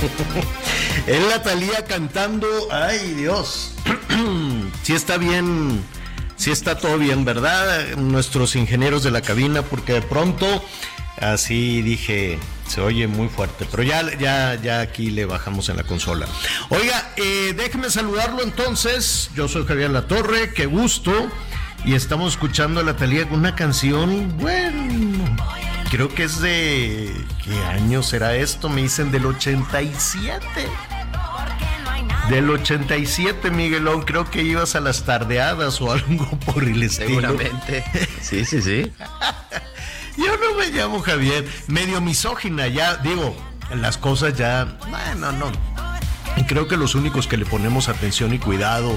Es la Talía cantando. Ay, Dios. Si está bien. Si está todo bien, ¿verdad? Nuestros ingenieros de la cabina, porque de pronto, así dije, se oye muy fuerte, pero ya, ya, ya aquí le bajamos en la consola. Oiga, eh, déjeme saludarlo entonces. Yo soy Javier Latorre, qué gusto. Y estamos escuchando a la Talía con una canción, bueno, creo que es de. ¿Qué año será esto? Me dicen del 87. Del 87, Miguelón, creo que ibas a las tardeadas o algo por el estilo. Seguramente. Sí, sí, sí. Yo no me llamo Javier, medio misógina, ya digo, las cosas ya, bueno, no. Creo que los únicos que le ponemos atención y cuidado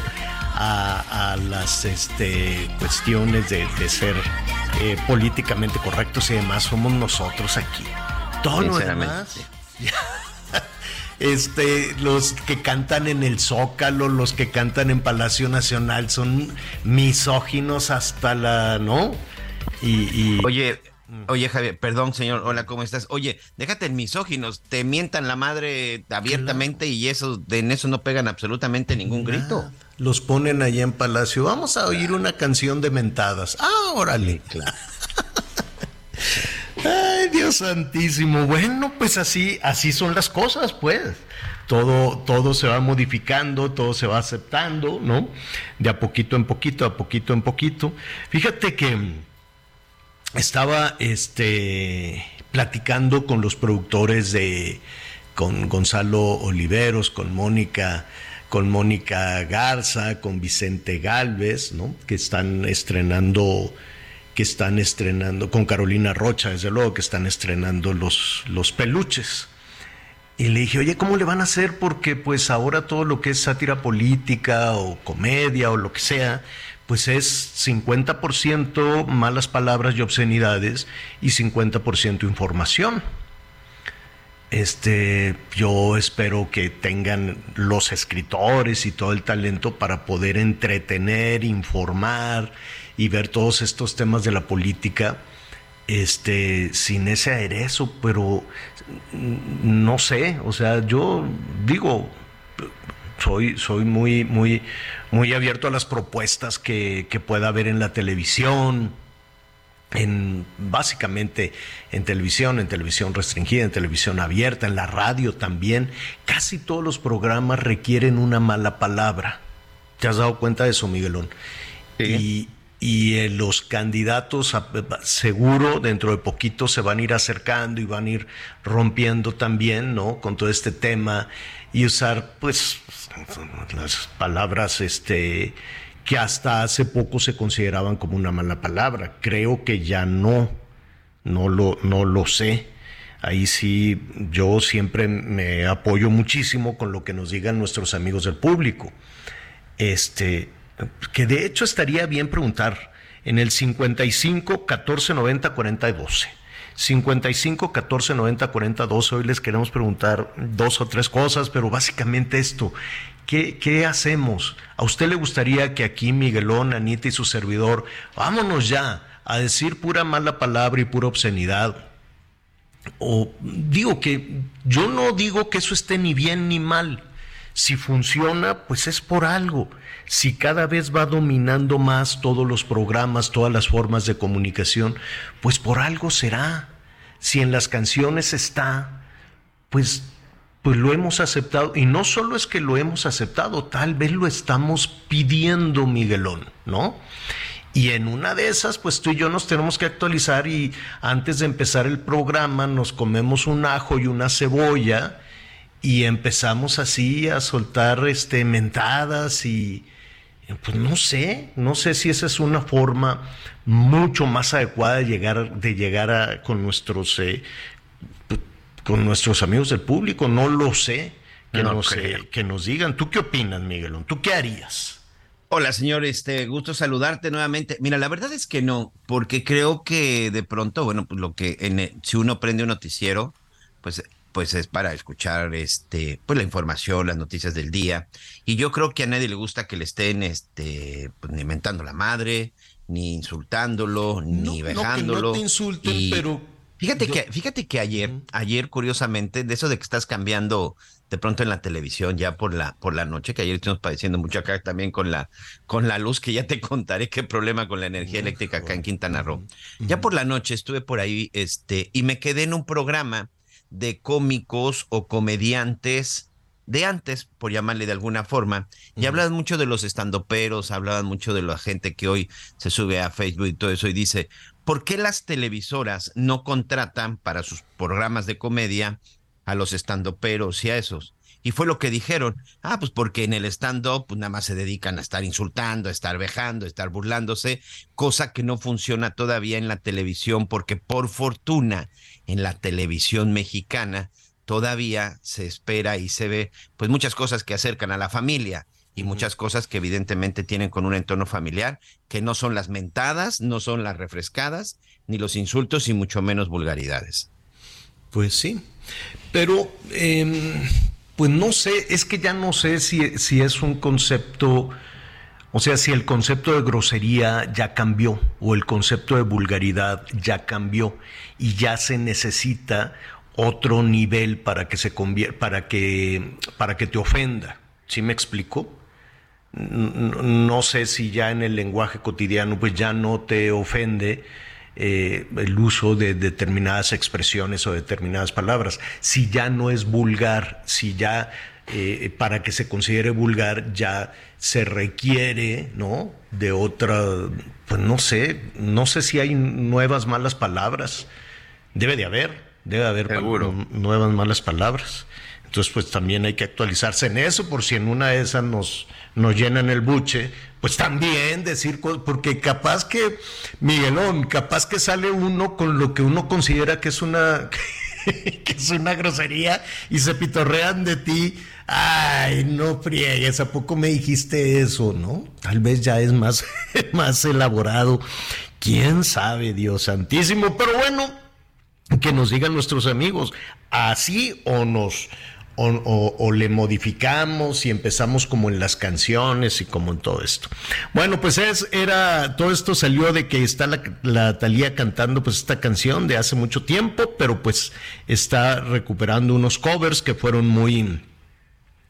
a, a las este, cuestiones de, de ser eh, políticamente correctos y demás somos nosotros aquí. Todo lo demás. Este, los que cantan en el Zócalo, los que cantan en Palacio Nacional son misóginos hasta la, ¿no? Y, y- Oye, oye, Javier, perdón, señor. Hola, ¿cómo estás? Oye, déjate en misóginos, te mientan la madre abiertamente y eso, de, en eso no pegan absolutamente ningún grito. los ponen allá en Palacio. Vamos a oír una canción de mentadas. Ah, órale. Ay, Dios santísimo. Bueno, pues así, así son las cosas, pues. Todo, todo se va modificando, todo se va aceptando, ¿no? De a poquito en poquito, a poquito en poquito. Fíjate que estaba este platicando con los productores de con Gonzalo Oliveros, con Mónica, con Mónica Garza, con Vicente Galvez, ¿no? Que están estrenando que están estrenando con Carolina Rocha, desde luego que están estrenando los los peluches. Y le dije, oye, ¿cómo le van a hacer? Porque pues ahora todo lo que es sátira política o comedia o lo que sea, pues es 50% malas palabras y obscenidades y 50% información. Este, yo espero que tengan los escritores y todo el talento para poder entretener, informar y ver todos estos temas de la política este sin ese aderezo, pero mm, no sé, o sea, yo digo soy, soy muy, muy, muy abierto a las propuestas que, que pueda haber en la televisión, en básicamente en televisión, en televisión restringida, en televisión abierta, en la radio también. Casi todos los programas requieren una mala palabra. ¿Te has dado cuenta de eso, Miguelón? Y, y eh, los candidatos a- seguro dentro de poquito se van a ir acercando y van a ir rompiendo también, ¿no? Con todo este tema y usar, pues, las palabras, este, que hasta hace poco se consideraban como una mala palabra. Creo que ya no, no lo, no lo sé. Ahí sí, yo siempre me apoyo muchísimo con lo que nos digan nuestros amigos del público. Este, que de hecho estaría bien preguntar en el 55 14 90 40 12. 55 14 90 40 12. Hoy les queremos preguntar dos o tres cosas, pero básicamente esto. ¿Qué, ¿Qué hacemos? ¿A usted le gustaría que aquí Miguelón, Anita y su servidor, vámonos ya a decir pura mala palabra y pura obscenidad? O digo que yo no digo que eso esté ni bien ni mal. Si funciona, pues es por algo. Si cada vez va dominando más todos los programas, todas las formas de comunicación, pues por algo será. Si en las canciones está, pues pues lo hemos aceptado. Y no solo es que lo hemos aceptado, tal vez lo estamos pidiendo, Miguelón, ¿no? Y en una de esas, pues tú y yo nos tenemos que actualizar y antes de empezar el programa nos comemos un ajo y una cebolla y empezamos así a soltar este mentadas y pues no sé, no sé si esa es una forma mucho más adecuada de llegar de llegar a, con nuestros eh, con nuestros amigos del público, no lo sé, que, nos, eh, que nos digan. ¿Tú qué opinas, Miguelón? ¿Tú qué harías? Hola, señor, este, gusto saludarte nuevamente. Mira, la verdad es que no, porque creo que de pronto, bueno, pues lo que en si uno prende un noticiero, pues pues es para escuchar este pues la información, las noticias del día y yo creo que a nadie le gusta que le estén este pues, ni mentando la madre, ni insultándolo, ni vejándolo. No, que no te insulten, pero Fíjate que, fíjate que ayer, ayer, curiosamente, de eso de que estás cambiando de pronto en la televisión ya por la, por la noche, que ayer estuvimos padeciendo mucho acá también con la, con la luz, que ya te contaré qué problema con la energía eléctrica acá en Quintana Roo. Ya por la noche estuve por ahí, este, y me quedé en un programa de cómicos o comediantes de antes, por llamarle de alguna forma, y hablaban mucho de los estandoperos, hablaban mucho de la gente que hoy se sube a Facebook y todo eso, y dice, ¿por qué las televisoras no contratan para sus programas de comedia a los estandoperos y a esos? Y fue lo que dijeron. Ah, pues porque en el stand-up pues nada más se dedican a estar insultando, a estar vejando, a estar burlándose, cosa que no funciona todavía en la televisión porque por fortuna en la televisión mexicana todavía se espera y se ve pues muchas cosas que acercan a la familia y muchas cosas que evidentemente tienen con un entorno familiar, que no son las mentadas, no son las refrescadas, ni los insultos y mucho menos vulgaridades. Pues sí, pero em, pues no sé, es que ya no sé si, si es un concepto, o sea, si el concepto de grosería ya cambió o el concepto de vulgaridad ya cambió y ya se necesita otro nivel para que se para que para que te ofenda. ¿Sí me explico? no sé si ya en el lenguaje cotidiano pues ya no te ofende eh, el uso de determinadas expresiones o determinadas palabras. Si ya no es vulgar, si ya eh, para que se considere vulgar ya se requiere, ¿no? De otra, pues no sé, no sé si hay nuevas malas palabras. Debe de haber, debe de haber nuevas malas palabras. Entonces, pues también hay que actualizarse en eso, por si en una de esas nos, nos llenan el buche, pues también decir, porque capaz que, Miguelón, capaz que sale uno con lo que uno considera que es una, que es una grosería y se pitorrean de ti. Ay, no friegues, ¿a poco me dijiste eso, no? Tal vez ya es más, más elaborado. ¿Quién sabe, Dios santísimo? Pero bueno, que nos digan nuestros amigos, así o nos o, le modificamos y empezamos como en las canciones y como en todo esto. Bueno, pues es, era, todo esto salió de que está la, la Talía cantando pues esta canción de hace mucho tiempo, pero pues está recuperando unos covers que fueron muy,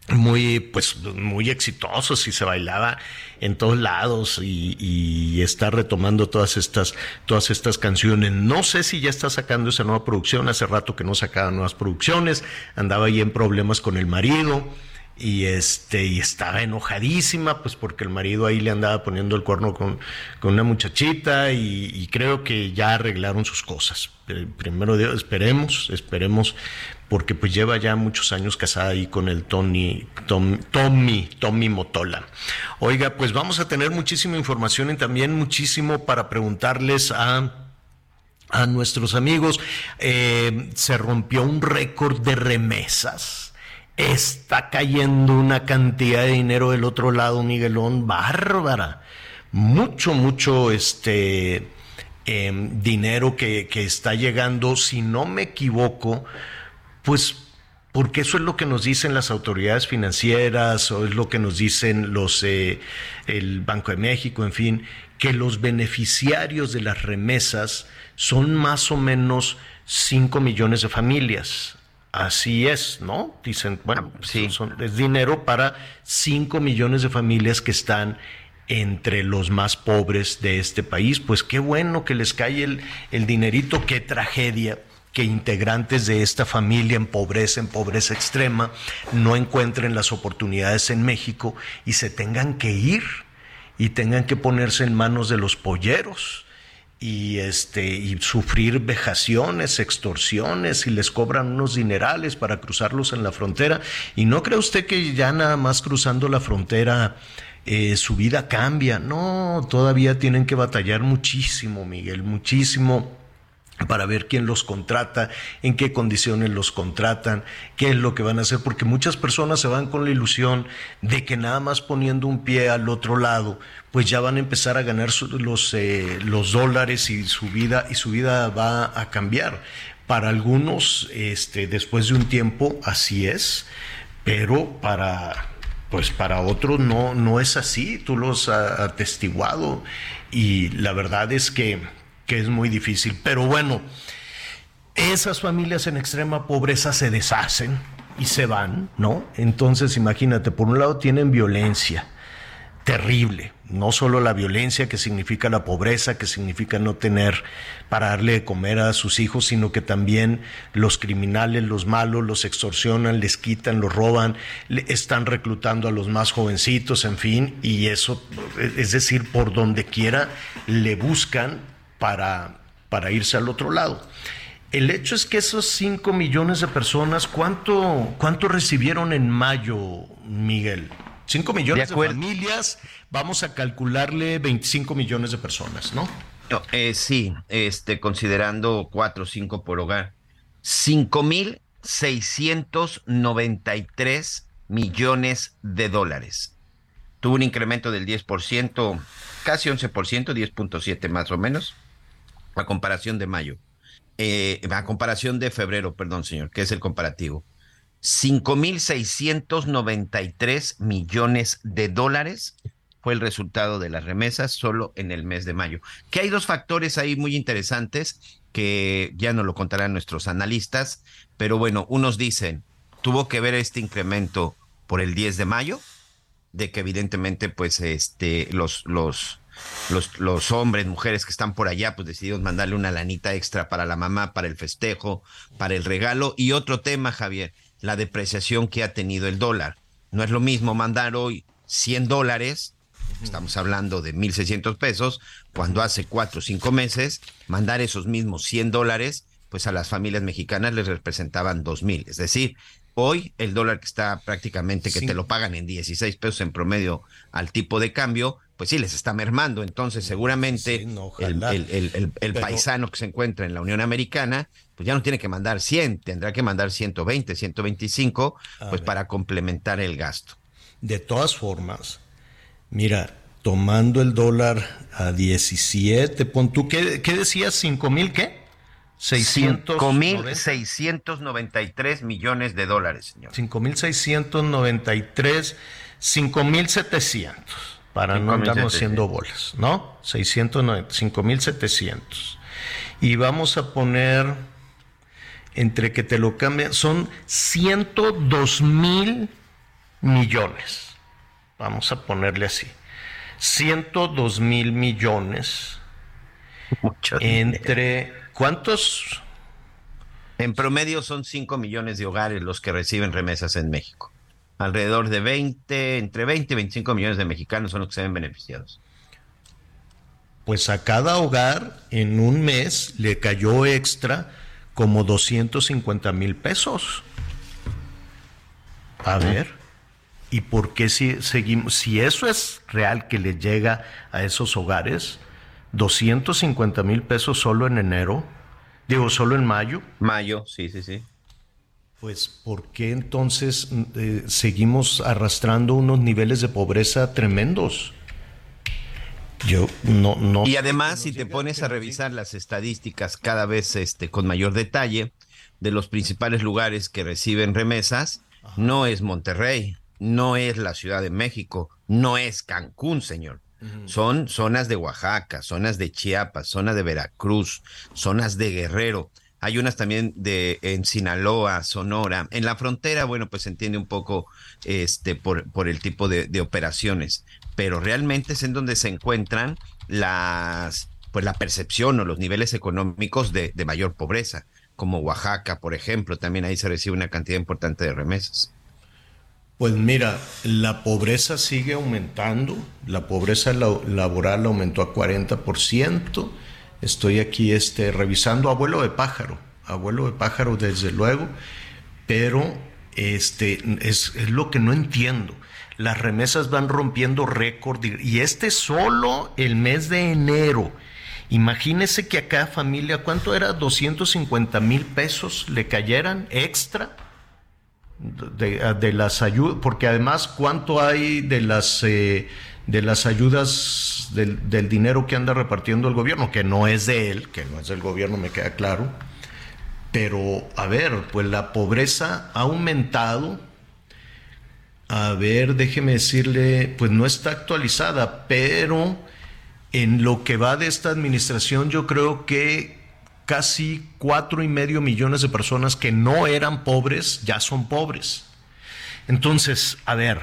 muy, pues, muy exitosos y se bailaba en todos lados y, y, está retomando todas estas, todas estas canciones. No sé si ya está sacando esa nueva producción, hace rato que no sacaba nuevas producciones, andaba ahí en problemas con el marido y este y estaba enojadísima pues porque el marido ahí le andaba poniendo el cuerno con, con una muchachita y, creo que ya arreglaron sus cosas. Primero esperemos esperemos porque pues lleva ya muchos años casada ahí con el Tony Tommy Tommy Motola. Oiga pues vamos a tener muchísima información y también muchísimo para preguntarles a a nuestros amigos. Eh, se rompió un récord de remesas está cayendo una cantidad de dinero del otro lado, Miguelón, bárbara. Mucho, mucho, este, em, dinero que, que está llegando, si no me equivoco, pues porque eso es lo que nos dicen las autoridades financieras o es lo que nos dicen los eh, el Banco de México, en fin, que los beneficiarios de las remesas son más o menos 5 millones de familias. Así es, ¿no? Dicen, bueno, Ah, sí. son- es dinero para 5 millones de familias que están entre los más pobres de este país. Pues qué bueno que les cae el, el dinerito, qué tragedia que integrantes de esta familia en pobreza, en pobreza extrema, no encuentren las oportunidades en México y se tengan que ir y tengan que ponerse en manos de los polleros y este y sufrir vejaciones, extorsiones y les cobran unos dinerales para cruzarlos en la frontera. Y no cree usted que ya nada más cruzando la frontera eh, su vida cambia, no, todavía tienen que batallar muchísimo, Miguel, muchísimo para ver quién los contrata, en qué condiciones los contratan, qué es lo que van a hacer, porque muchas personas se van con la ilusión de que nada más poniendo un pie al otro lado, pues ya van a empezar a ganar los, eh, los dólares y su vida, y su vida va a cambiar. Para algunos, este, después de un tiempo, así es, pero para pues para otros no, no es así, tú los has atestiguado y la verdad es que, que es muy difícil. Pero bueno, esas familias en extrema pobreza se deshacen y se van, ¿no? Entonces imagínate, por un lado tienen violencia terrible, no solo la violencia que significa la pobreza, que significa no tener para darle de comer a sus hijos, sino que también los criminales, los malos, los extorsionan, les quitan, los roban, le- están reclutando a los más jovencitos, en fin, y eso, es decir, por donde quiera le buscan para, para irse al otro lado. El hecho es que esos 5 millones de personas, ¿cuánto, cuánto recibieron en mayo, Miguel? 5 millones de, familias, vamos a calcularle 25 millones de personas, ¿no? No, eh, sí, este, considerando cuatro o cinco por hogar, cinco mil seiscientos noventa y tres millones de dólares. Tuvo un incremento del 10%, casi 11%, 10.7 más o menos, a comparación de mayo. Eh, a comparación de febrero, perdón, señor, que es el comparativo. 5.693 millones de dólares fue el resultado de las remesas solo en el mes de mayo. Que hay dos factores ahí muy interesantes que ya nos lo contarán nuestros analistas, pero bueno, unos dicen, tuvo que ver este incremento por el 10 de mayo, de que evidentemente pues este los los los, los hombres, mujeres que están por allá, pues decidimos mandarle una lanita extra para la mamá, para el festejo, para el regalo. Y otro tema, Javier, la depreciación que ha tenido el dólar. No es lo mismo mandar hoy 100 dólares, estamos hablando de 1.600 pesos, cuando hace cuatro o cinco meses, mandar esos mismos 100 dólares, pues a las familias mexicanas les representaban 2.000. Es decir, hoy el dólar que está prácticamente, que Sí. te lo pagan en 16 pesos en promedio al tipo de cambio, pues sí, les está mermando. Entonces, seguramente Sí, no, el, ojalá. el- el- el- el Pero- paisano que se encuentra en la Unión Americana, pues ya no tiene que mandar 100, tendrá que mandar 120, 125, A pues ver. para complementar el gasto. De todas formas, mira, tomando el dólar a 17, pon tú, ¿qué, qué decías? ¿5 mil qué? 600. 5.693 millones de dólares, señor. 5.693, 5.700, para no 5,700. andarnos haciendo bolas, ¿no? 690, 5.700. Y vamos a poner, entre que te lo cambian, son 102 mil millones. Vamos a ponerle así. 102 mil millones Mucho dinero. entre... ¿Cuántos? En promedio son 5 millones de hogares los que reciben remesas en México. Alrededor de 20, entre 20 y 25 millones de mexicanos son los que se ven beneficiados. Pues a cada hogar en un mes le cayó extra como 250 mil pesos. A ver, ¿y por qué si seguimos? Si eso es real que le llega a esos hogares, 250 mil pesos solo en enero, digo, solo en mayo, Mayo, sí, sí, sí. Pues ¿por qué entonces mm, eh, seguimos arrastrando unos niveles de pobreza tremendos? Yo no, no. Y además, si te pones a revisar las estadísticas cada vez este, con mayor detalle de los principales lugares que reciben remesas, no es Monterrey, no es la Ciudad de México, no es Cancún, señor. Son zonas de Oaxaca, zonas de Chiapas, zonas de Veracruz, zonas de Guerrero. Hay unas también de en Sinaloa, Sonora. En la frontera, bueno, pues se entiende un poco este por, por el tipo de, operaciones, pero realmente es en donde se encuentran las pues la percepción o los niveles económicos de, de mayor pobreza, como Oaxaca, por ejemplo, también ahí se recibe una cantidad importante de remesas. Pues mira, la pobreza sigue aumentando, la pobreza laboral aumentó a 40%. Estoy aquí este, revisando abuelo de pájaro, abuelo de pájaro desde luego, pero este, es, lo que no entiendo. Las remesas van rompiendo récord y este es solo el mes de enero. Imagínese que a cada familia, ¿cuánto era? 250 mil pesos le cayeran extra de, las ayudas, porque además cuánto hay de las eh, de las ayudas del, dinero que anda repartiendo el gobierno, que no es de él, que no es del gobierno, me queda claro. Pero, a ver, pues la pobreza ha aumentado. A ver, déjeme decirle, pues no está actualizada, pero en lo que va de esta administración, yo creo que casi cuatro y medio millones de personas que no eran pobres ya son pobres. Entonces, a ver,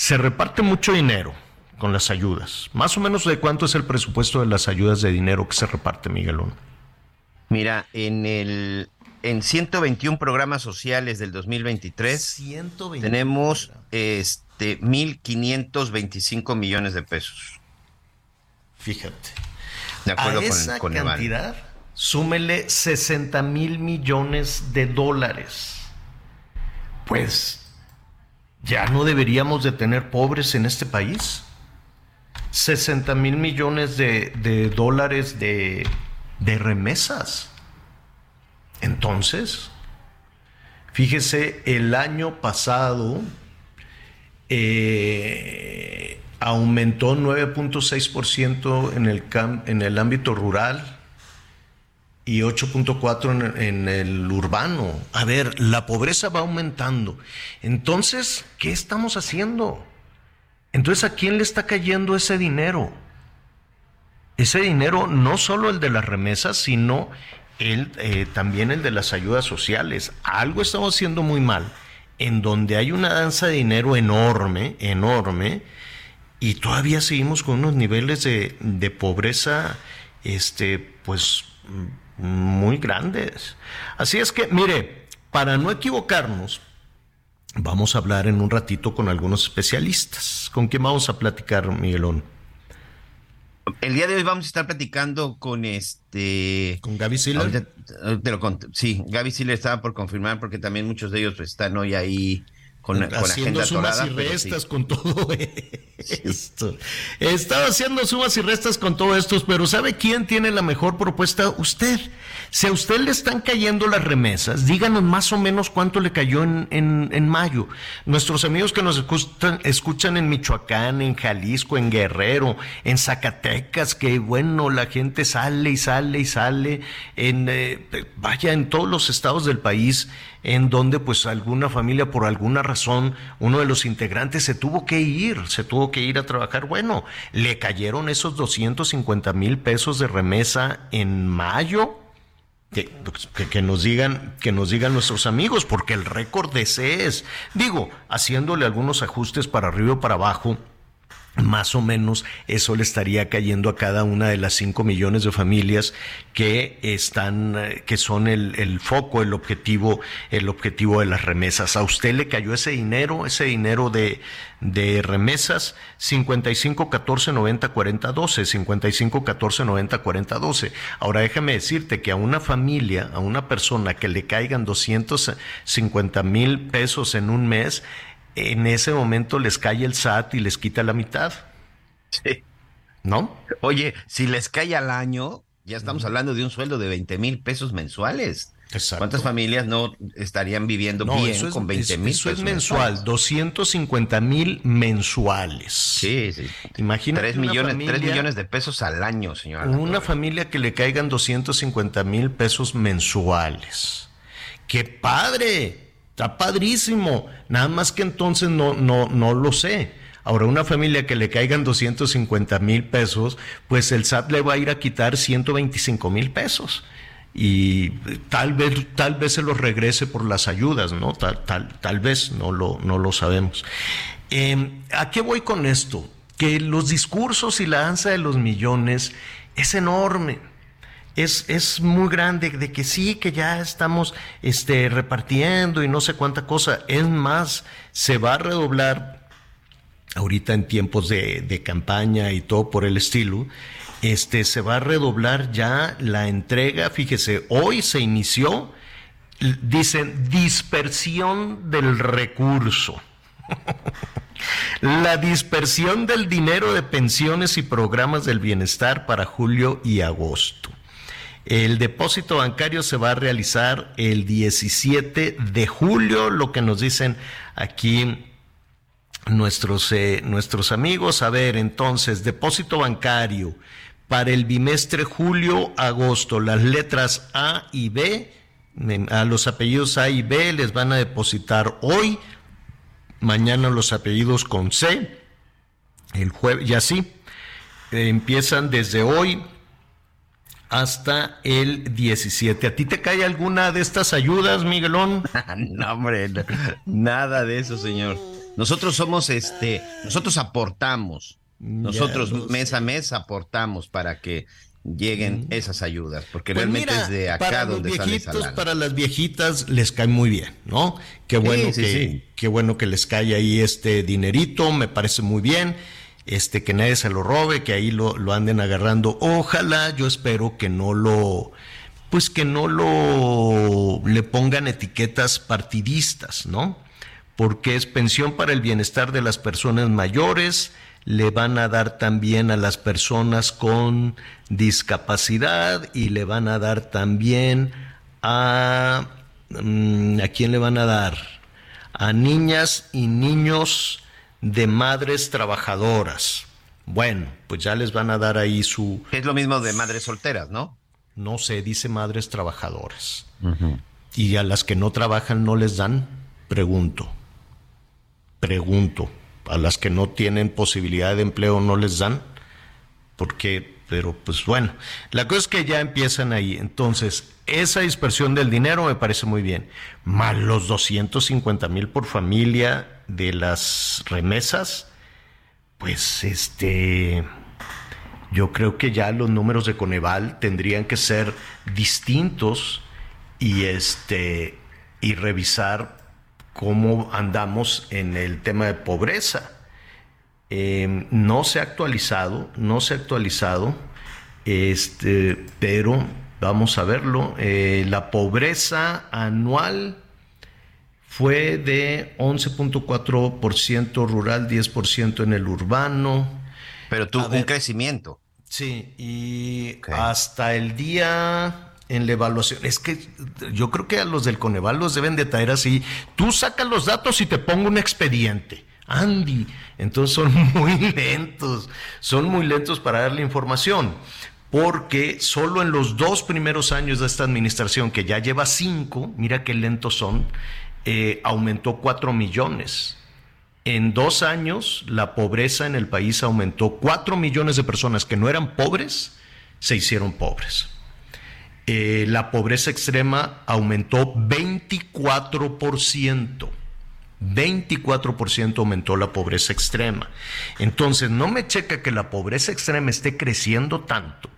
se reparte mucho dinero con las ayudas. Más o menos de cuánto es el presupuesto de las ayudas de dinero que se reparte, Miguelón. Mira, en el en 121 programas sociales del 2023 tenemos este 1525 millones de pesos. Fíjate. De acuerdo con, cantidad, súmele 60 mil millones de dólares. Pues ya no deberíamos de tener pobres en este país. 60 mil millones de, de dólares de, de remesas. Entonces, fíjese, el año pasado eh, aumentó 9.6% en el, en el ámbito rural y 8.4 en, el urbano. A ver, la pobreza va aumentando. Entonces, ¿qué estamos haciendo? Entonces, ¿a quién le está cayendo ese dinero? Ese dinero, no solo el de las remesas, sino el, eh, también el de las ayudas sociales. Algo estamos haciendo muy mal, en donde hay una danza de dinero enorme, enorme, y todavía seguimos con unos niveles de, de pobreza, este, pues muy grandes. Así es que, mire, para no equivocarnos, vamos a hablar en un ratito con algunos especialistas. ¿Con quién vamos a platicar, Miguelón? El día de hoy vamos a estar platicando con este. ¿Con Gaby Siller? sí, Gaby Siller estaba por confirmar porque también muchos de ellos están hoy ahí con, haciendo sumas y restas con todo esto. Estaba haciendo sumas y restas con todo esto, pero ¿sabe quién tiene la mejor propuesta? Usted. Si a usted le están cayendo las remesas, díganos más o menos cuánto le cayó en, en, mayo. Nuestros amigos que nos escuchan, escuchan en Michoacán, en Jalisco, en Guerrero, en Zacatecas, que bueno, la gente sale y sale y sale, en, eh, vaya, en todos los estados del país en donde pues alguna familia por alguna razón, uno de los integrantes se tuvo que ir, se tuvo que ir a trabajar. Bueno, le cayeron esos 250 mil pesos de remesa en mayo. Que, que, nos digan, que nos digan nuestros amigos, porque el récord de ese es, digo, haciéndole algunos ajustes para arriba o para abajo, más o menos eso le estaría cayendo a cada una de las cinco millones de familias que están, eh, que son el, foco, el objetivo, el objetivo de las remesas. A usted le cayó ese dinero, ese dinero de, de remesas, 55 14 90 40 12, 55 14 90 40 12. Ahora déjame decirte que a una familia, a una persona que le caigan 250 mil pesos en un mes, en ese momento les cae el SAT y les quita la mitad. Sí. ¿No? Oye, si les cae al año, ya estamos hablando de un sueldo de 20 mil pesos mensuales. ¿Cuántas familias no estarían viviendo bien con 20 mil Eso es mensual, 250 mil mensuales. Sí, sí. Imagínate. 3 millones, millones de pesos al año, señora. Una familia que le caigan 250 mil pesos mensuales. ¡Qué padre! Está padrísimo. Nada más que entonces no, no, no lo sé. Ahora, una familia que le caigan 250 mil pesos, pues el SAT le va a ir a quitar 125 mil pesos y tal vez, tal vez se los regrese por las ayudas, ¿no? Tal, tal, tal vez, no lo, no lo sabemos. Em, ¿A qué voy con esto? Que los discursos y la danza de los millones es enorme. Es, es, muy grande, de que sí, que ya estamos este, repartiendo y no sé cuánta cosa. Es más, se va a redoblar ahorita en tiempos de, de campaña y todo por el estilo este, se va a redoblar ya la entrega. Fíjese, hoy se inició, dicen, dispersión del recurso. la dispersión del dinero de pensiones y programas del bienestar para julio y agosto. El depósito bancario se va a realizar el 17 de julio, lo que nos dicen aquí nuestros, eh, nuestros amigos. A ver, entonces, depósito bancario para el bimestre julio-agosto. Las letras A y B, a los apellidos A y B les van a depositar hoy, mañana los apellidos con C, el jueves, y así. empiezan desde hoy hasta el 17. ¿A ti te cae alguna de estas ayudas, Miguelón? no, hombre, nada de eso, señor. Nosotros somos, este, nosotros aportamos. Nosotros mes a mes aportamos para que lleguen esas ayudas, porque pues realmente es de acá donde sale esa Para las viejitas les cae muy bien, ¿no? Qué bueno que qué bueno que les cae ahí este dinerito, me parece muy bien. Este que nadie se lo robe, que ahí lo, lo anden agarrando. Ojalá, yo espero que no lo pues que no lo le pongan etiquetas partidistas, ¿no? Porque es pensión para el bienestar de las personas mayores, le van a dar también a las personas con discapacidad y le van a dar también a... Mm, ¿A quién le van a dar? A niñas y niños de madres trabajadoras. Bueno, pues ya les van a dar ahí su... Es lo mismo de madres solteras, ¿no? No sé, dice madres trabajadoras. ¿Y a las que no trabajan no les dan? Pregunto. Pregunto a las que no tienen posibilidad de empleo no les dan, porque, pero pues bueno, la cosa es que ya empiezan ahí. Entonces, esa dispersión del dinero me parece muy bien, más los 250 mil por familia de las remesas, pues este, yo creo que ya los números de Coneval tendrían que ser distintos y este, y revisar cómo andamos en el tema de pobreza. Em, no se ha actualizado, no se ha actualizado, este, pero vamos a verlo. Eh, la pobreza anual fue de 11.4% rural, 10% en el urbano. Pero tuvo un crecimiento. Sí, y hasta el día en la evaluación. Es que yo creo que a los del Coneval los deben de traer así. Tú sacas los datos y te pongo un expediente. Andy, entonces son muy lentos, son muy lentos para darle información, porque solo en los dos primeros años de esta administración, que ya lleva cinco, mira qué lentos son, eh, aumentó cuatro millones. En dos años, la pobreza en el país aumentó. Cuatro millones de personas que no eran pobres se hicieron pobres. Eh, la pobreza extrema aumentó 24%. 24% aumentó la pobreza extrema. Entonces, no me checa que la pobreza extrema esté creciendo tanto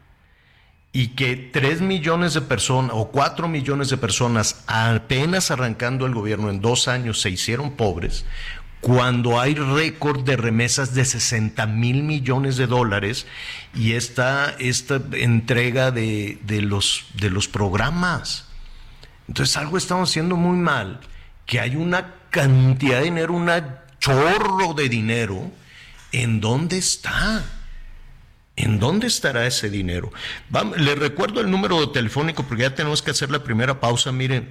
y que 3 millones de personas o 4 millones de personas apenas arrancando el gobierno en dos años se hicieron pobres, cuando hay récord de remesas de 60 mil millones de dólares y esta, esta entrega de, los, de los programas. Entonces algo estamos haciendo muy mal, que hay una cantidad de dinero, un chorro de dinero, ¿en dónde está? ¿En dónde estará ese dinero? le recuerdo el número telefónico porque ya tenemos que hacer la primera pausa. Miren,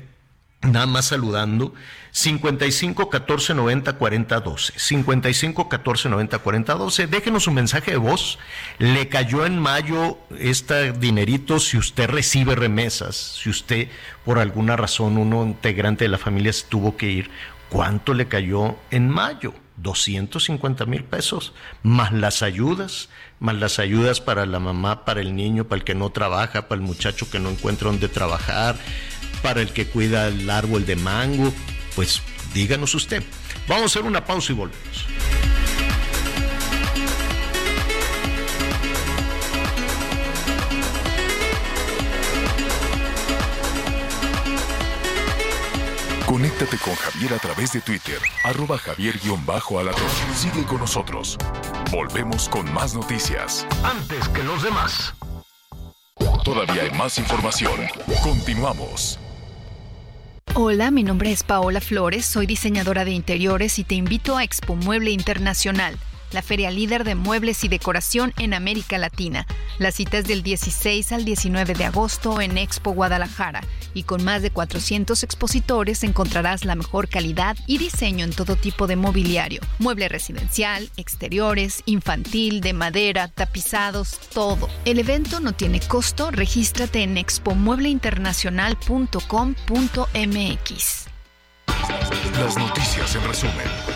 nada más saludando. 55 14 90 40 12. 55 14 90 40 12. Déjenos un mensaje de voz. Le cayó en mayo este dinerito si usted recibe remesas. Si usted, por alguna razón, uno integrante de la familia se tuvo que ir. ¿Cuánto le cayó en mayo? 250 mil pesos, más las ayudas, más las ayudas para la mamá, para el niño, para el que no trabaja, para el muchacho que no encuentra dónde trabajar, para el que cuida el árbol de mango. Pues díganos usted. Vamos a hacer una pausa y volvemos. Conéctate con Javier a través de Twitter, arroba javier-alatón. Sigue con nosotros. Volvemos con más noticias. Antes que los demás. Todavía hay más información. Continuamos. Hola, mi nombre es Paola Flores, soy diseñadora de interiores y te invito a Expo Mueble Internacional la feria líder de muebles y decoración en América Latina. La cita es del 16 al 19 de agosto en Expo Guadalajara y con más de 400 expositores encontrarás la mejor calidad y diseño en todo tipo de mobiliario, mueble residencial, exteriores, infantil, de madera, tapizados, todo. El evento no tiene costo, regístrate en expomuebleinternacional.com.mx. Las noticias en resumen.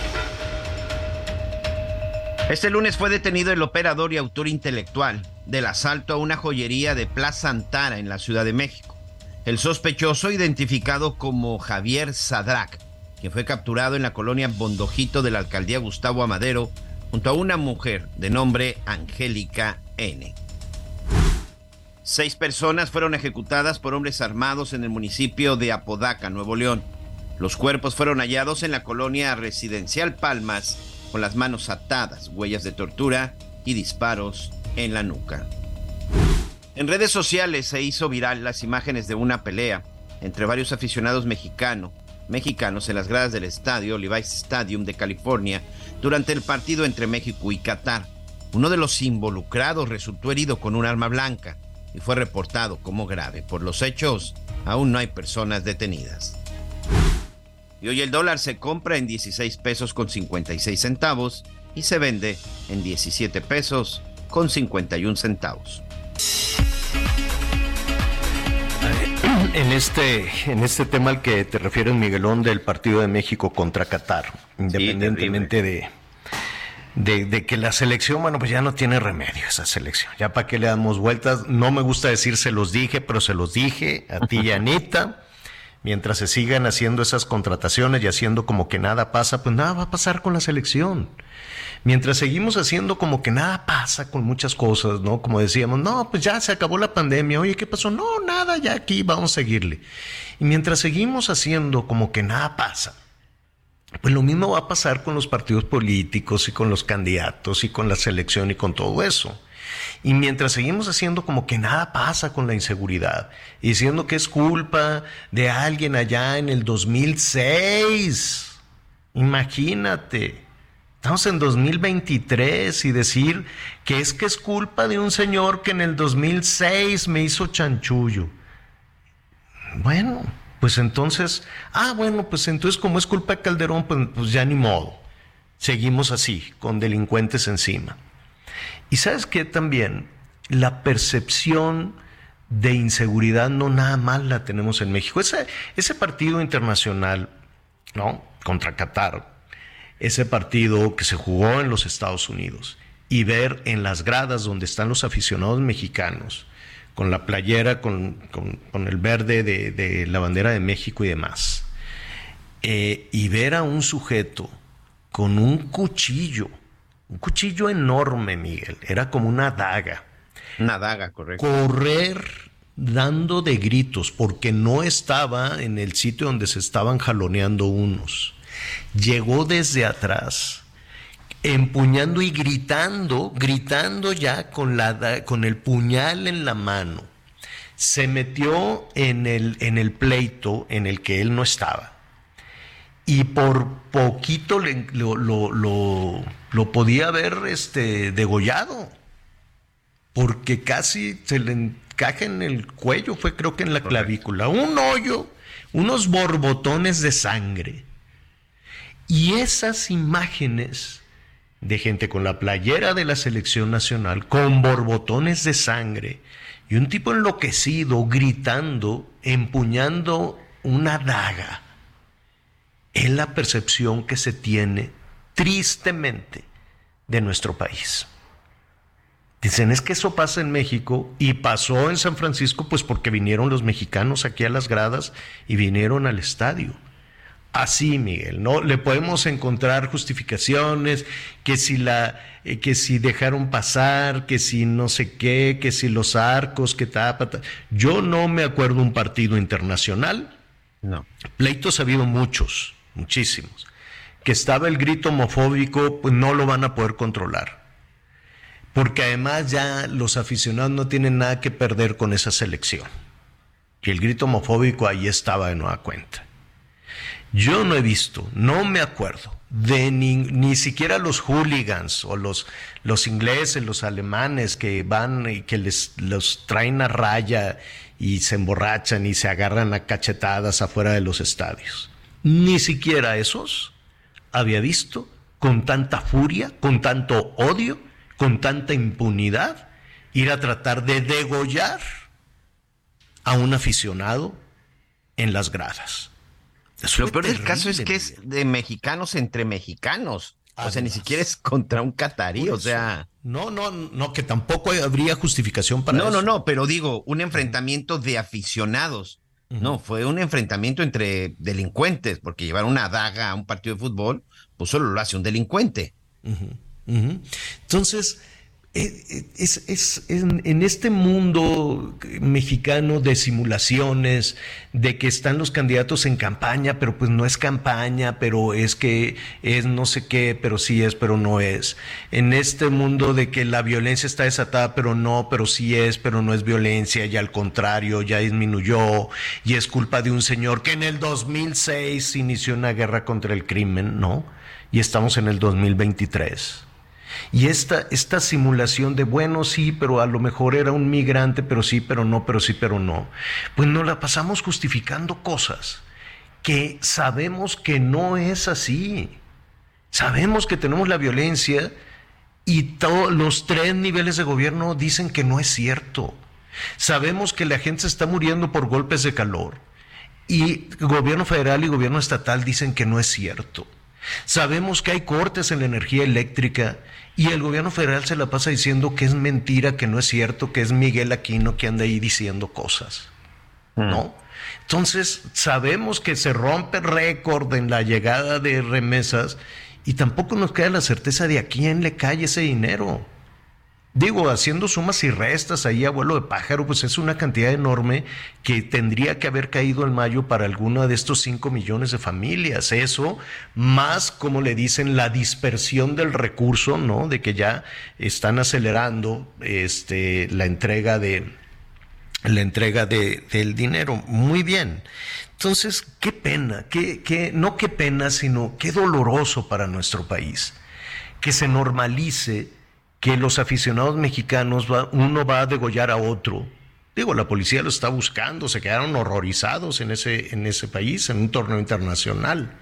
Este lunes fue detenido el operador y autor intelectual del asalto a una joyería de Plaza Antara en la Ciudad de México. El sospechoso, identificado como Javier Sadrac, quien fue capturado en la colonia Bondojito de la alcaldía Gustavo Amadero, junto a una mujer de nombre Angélica N. Seis personas fueron ejecutadas por hombres armados en el municipio de Apodaca, Nuevo León. Los cuerpos fueron hallados en la colonia residencial Palmas con las manos atadas, huellas de tortura y disparos en la nuca. En redes sociales se hizo viral las imágenes de una pelea entre varios aficionados mexicanos mexicanos en las gradas del estadio Levi's Stadium de California durante el partido entre México y Qatar. Uno de los involucrados resultó herido con un arma blanca y fue reportado como grave. Por los hechos, aún no hay personas detenidas. Y hoy el dólar se compra en 16 pesos con 56 centavos y se vende en 17 pesos con 51 centavos. En este, en este tema al que te refieres, Miguelón, del partido de México contra Qatar, independientemente de, de, de, que la selección, bueno, pues ya no tiene remedio esa selección. Ya para qué le damos vueltas, no me gusta decir se los dije, pero se los dije a ti y a Anita mientras se sigan haciendo esas contrataciones y haciendo como que nada pasa, pues nada va a pasar con la selección. Mientras seguimos haciendo como que nada pasa con muchas cosas, ¿no? Como decíamos, no, pues ya se acabó la pandemia, oye, ¿qué pasó? No, nada, ya aquí vamos a seguirle. Y mientras seguimos haciendo como que nada pasa, pues lo mismo va a pasar con los partidos políticos y con los candidatos y con la selección y con todo eso. Y mientras seguimos haciendo como que nada pasa con la inseguridad, y diciendo que es culpa de alguien allá en el 2006, imagínate, estamos en 2023 y decir que es que es culpa de un señor que en el 2006 me hizo chanchullo. Bueno, pues entonces, ah, bueno, pues entonces como es culpa de Calderón, pues, pues ya ni modo. Seguimos así, con delincuentes encima. Y sabes que también la percepción de inseguridad no nada más la tenemos en México. Ese, ese partido internacional, ¿no? Contra Qatar, ese partido que se jugó en los Estados Unidos y ver en las gradas donde están los aficionados mexicanos, con la playera, con, el verde de, la bandera de México y demás, eh, y ver a un sujeto con un cuchillo, un cuchillo enorme, Miguel. Era como una daga. Una daga, correcto. Correr dando de gritos porque no estaba en el sitio donde se estaban jaloneando unos. Llegó desde atrás, empuñando y gritando, gritando ya con, la, con el puñal en la mano. Se metió en el, en el pleito en el que él no estaba y por poquito lo, lo, lo, podía haber este, degollado. porque casi se le encaja en el cuello, fue creo que en la clavícula, un hoyo, unos borbotones de sangre. Y esas imágenes de gente con la playera de la selección nacional, con borbotones de sangre, y un tipo enloquecido, gritando, empuñando una daga, es la percepción que se tiene tristemente de nuestro país. Dicen, es que eso pasa en México y pasó en San Francisco pues porque vinieron los mexicanos aquí a las gradas y vinieron al estadio. Así, Miguel, ¿no? Le podemos encontrar justificaciones, que si la, eh, que si dejaron pasar, que si no sé qué, que si los arcos, que tapa. Yo no me acuerdo un partido internacional. No. Pleitos ha habido muchos, muchísimos. Que estaba el grito homofóbico, pues no lo van a poder controlar. Porque además ya los aficionados no tienen nada que perder con esa selección. Y el grito homofóbico ahí estaba de nueva cuenta. Yo no he visto, no me acuerdo de ni, ni siquiera los hooligans o los, los ingleses, los alemanes que van y que les los traen a raya y se emborrachan y se agarran a cachetadas afuera de los estadios. Ni siquiera esos había visto con tanta furia, con tanto odio, con tanta impunidad, ir a tratar de degollar a un aficionado en las gradas. Lo peor del caso es que es de mexicanos entre mexicanos. o sea, ni siquiera es contra un catarí, o sea. No, no, no, que tampoco habría justificación para no, eso. No, no, no, pero digo, un enfrentamiento de aficionados. No, fue un enfrentamiento entre delincuentes, porque llevar una daga a un partido de fútbol, pues solo lo hace un delincuente. Entonces, eh, es, es, en, este mundo mexicano de simulaciones, de que están los candidatos en campaña, pero pues no es campaña, pero es que es no sé qué, pero sí es, pero no es. En este mundo de que la violencia está desatada, pero no, pero sí es, pero no es violencia, y al contrario, ya disminuyó, y es culpa de un señor que en el 2006 inició una guerra contra el crimen, ¿no? Y estamos en el 2023. Y esta, esta simulación de, bueno, sí, pero a lo mejor era un migrante, pero sí, pero no, pero sí, pero no, pues nos la pasamos justificando cosas que sabemos que no es así. Sabemos que tenemos la violencia y los tres niveles de gobierno dicen que no es cierto. Sabemos que la gente se está muriendo por golpes de calor y gobierno federal y gobierno estatal dicen que no es cierto. Sabemos que hay cortes en la energía eléctrica y el gobierno federal se la pasa diciendo que es mentira, que no es cierto, que es Miguel Aquino que anda ahí diciendo cosas. Mm. ¿No? Entonces, sabemos que se rompe récord en la llegada de remesas y tampoco nos queda la certeza de a quién le cae ese dinero. Digo, haciendo sumas y restas ahí, abuelo de pájaro, pues es una cantidad enorme que tendría que haber caído en mayo para alguna de estos 5 millones de familias. Eso, más como le dicen, la dispersión del recurso, ¿no? De que ya están acelerando este, la entrega de la entrega de, del dinero. Muy bien. Entonces, qué pena, qué, qué, no qué pena, sino qué doloroso para nuestro país que se normalice que los aficionados mexicanos, uno va a degollar a otro. Digo, la policía lo está buscando, se quedaron horrorizados en ese, en ese país, en un torneo internacional.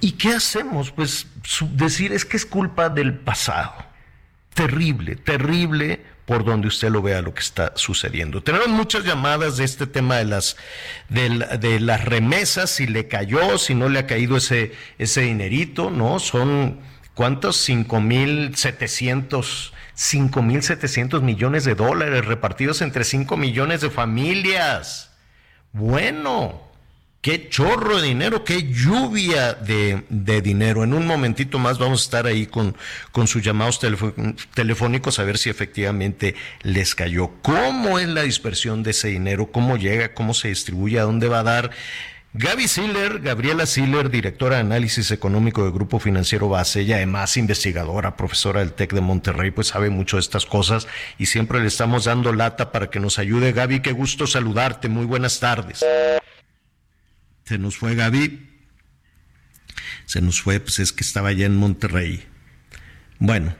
¿Y qué hacemos? Pues decir es que es culpa del pasado. Terrible, terrible por donde usted lo vea lo que está sucediendo. Tenemos muchas llamadas de este tema de las, de, las remesas, si le cayó, si no le ha caído ese, ese dinerito, ¿no? Son ¿Cuántos? 5.700 5.700 millones de dólares repartidos entre 5 millones de familias. Bueno, qué chorro de dinero, qué lluvia de, dinero. En un momentito más vamos a estar ahí con, con sus llamados telefónicos a ver si efectivamente les cayó. ¿Cómo es la dispersión de ese dinero? ¿Cómo llega? ¿Cómo se distribuye? ¿A dónde va a dar? Gaby Siller, Gabriela Siller, directora de análisis económico del Grupo Financiero Base, y además investigadora, profesora del TEC de Monterrey, pues sabe mucho de estas cosas y siempre le estamos dando lata para que nos ayude. Gaby, qué gusto saludarte, muy buenas tardes. Se nos fue Gaby. Se nos fue, pues es que estaba allá en Monterrey. Bueno,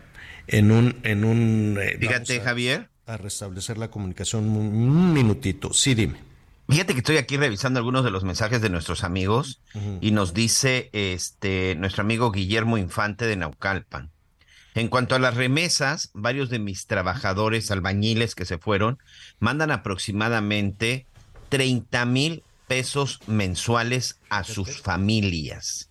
en un... En un eh, Fíjate, Javier. A restablecer la comunicación un, minutito. Sí, dime. Fíjate que estoy aquí revisando algunos de los mensajes de nuestros amigos y nos dice este nuestro amigo Guillermo Infante de Naucalpan. En cuanto a las remesas, varios de mis trabajadores albañiles que se fueron mandan aproximadamente 30 mil pesos mensuales a sus familias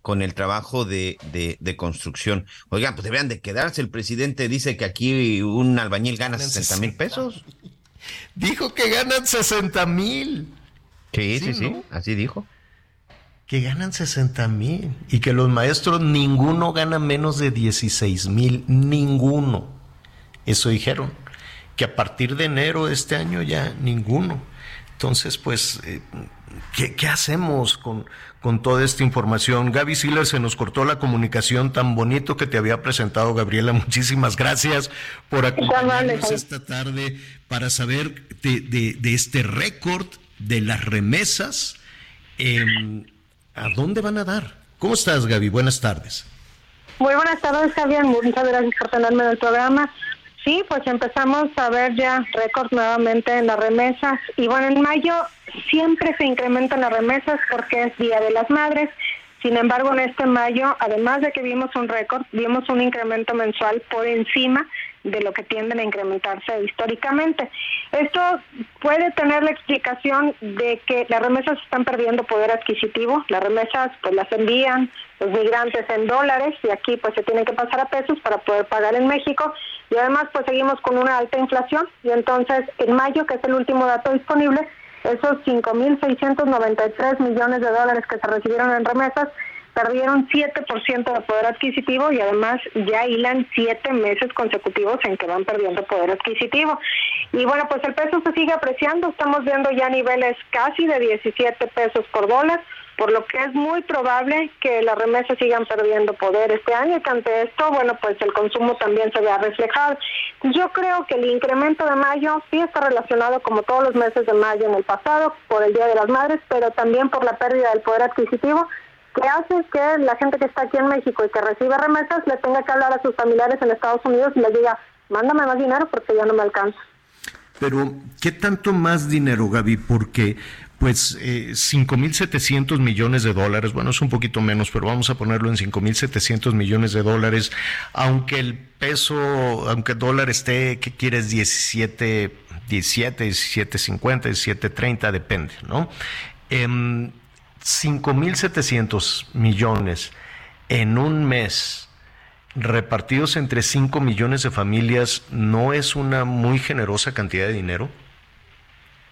con el trabajo de, de, construcción. Oigan, pues deberían de quedarse. El presidente dice que aquí un albañil gana 60 mil pesos. Dijo que ganan 60 mil. Sí, sí, sí, así dijo. Que ganan 60 mil y que los maestros ninguno gana menos de 16 mil, ninguno. Eso dijeron. Que a partir de enero de este año ya ninguno. Entonces, pues, eh, ¿qué, hacemos con, con toda esta información? Gaby Siller se nos cortó la comunicación tan bonito que te había presentado, Gabriela. Muchísimas gracias por acompañarnos esta tarde para saber de, este récord de las remesas. Em, ¿A dónde van a dar? ¿Cómo estás, Gaby? Buenas tardes. Muy buenas tardes, Javier. Muchas gracias por tenerme en el programa. Sí, pues empezamos a ver ya récord nuevamente en las remesas. Y bueno, en mayo siempre se incrementan las remesas porque es Día de las Madres. Sin embargo, en este mayo, además de que vimos un récord, vimos un incremento mensual por encima de lo que tienden a incrementarse históricamente. Esto puede tener la explicación de que las remesas están perdiendo poder adquisitivo. Las remesas pues las envían los migrantes en dólares y aquí pues se tienen que pasar a pesos para poder pagar en México y además pues seguimos con una alta inflación y entonces en mayo, que es el último dato disponible, esos 5.693 millones de dólares que se recibieron en remesas perdieron 7% de poder adquisitivo y además ya hilan siete meses consecutivos en que van perdiendo poder adquisitivo. Y bueno, pues el peso se sigue apreciando, estamos viendo ya niveles casi de 17 pesos por dólar, por lo que es muy probable que las remesas sigan perdiendo poder este año y que ante esto, bueno, pues el consumo también se vea reflejado. Yo creo que el incremento de mayo sí está relacionado como todos los meses de mayo en el pasado por el Día de las Madres, pero también por la pérdida del poder adquisitivo que hace que la gente que está aquí en México y que recibe remesas le tenga que hablar a sus familiares en Estados Unidos y les diga, mándame más dinero porque ya no me alcanza. Pero, ¿qué tanto más dinero, Gaby? Porque, pues, eh, 5.700 millones de dólares, bueno, es un poquito menos, pero vamos a ponerlo en 5.700 millones de dólares, aunque el peso, aunque el dólar esté, ¿qué quieres? 17, 17, 17.50, 17.30, depende, ¿no? Eh, 5.700 millones en un mes repartidos entre 5 millones de familias no es una muy generosa cantidad de dinero?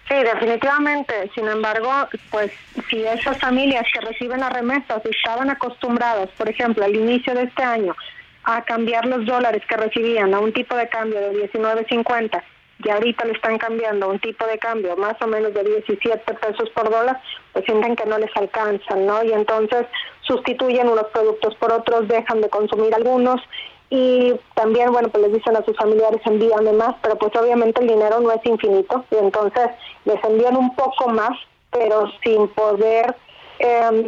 Sí, definitivamente. Sin embargo, pues si esas familias que reciben las remesas estaban acostumbradas, por ejemplo, al inicio de este año, a cambiar los dólares que recibían a un tipo de cambio de 19.50 y ahorita le están cambiando un tipo de cambio más o menos de 17 pesos por dólar, pues sienten que no les alcanzan, ¿no? Y entonces sustituyen unos productos por otros, dejan de consumir algunos y también, bueno, pues les dicen a sus familiares envíame más, pero pues obviamente el dinero no es infinito y entonces les envían un poco más, pero sin poder eh,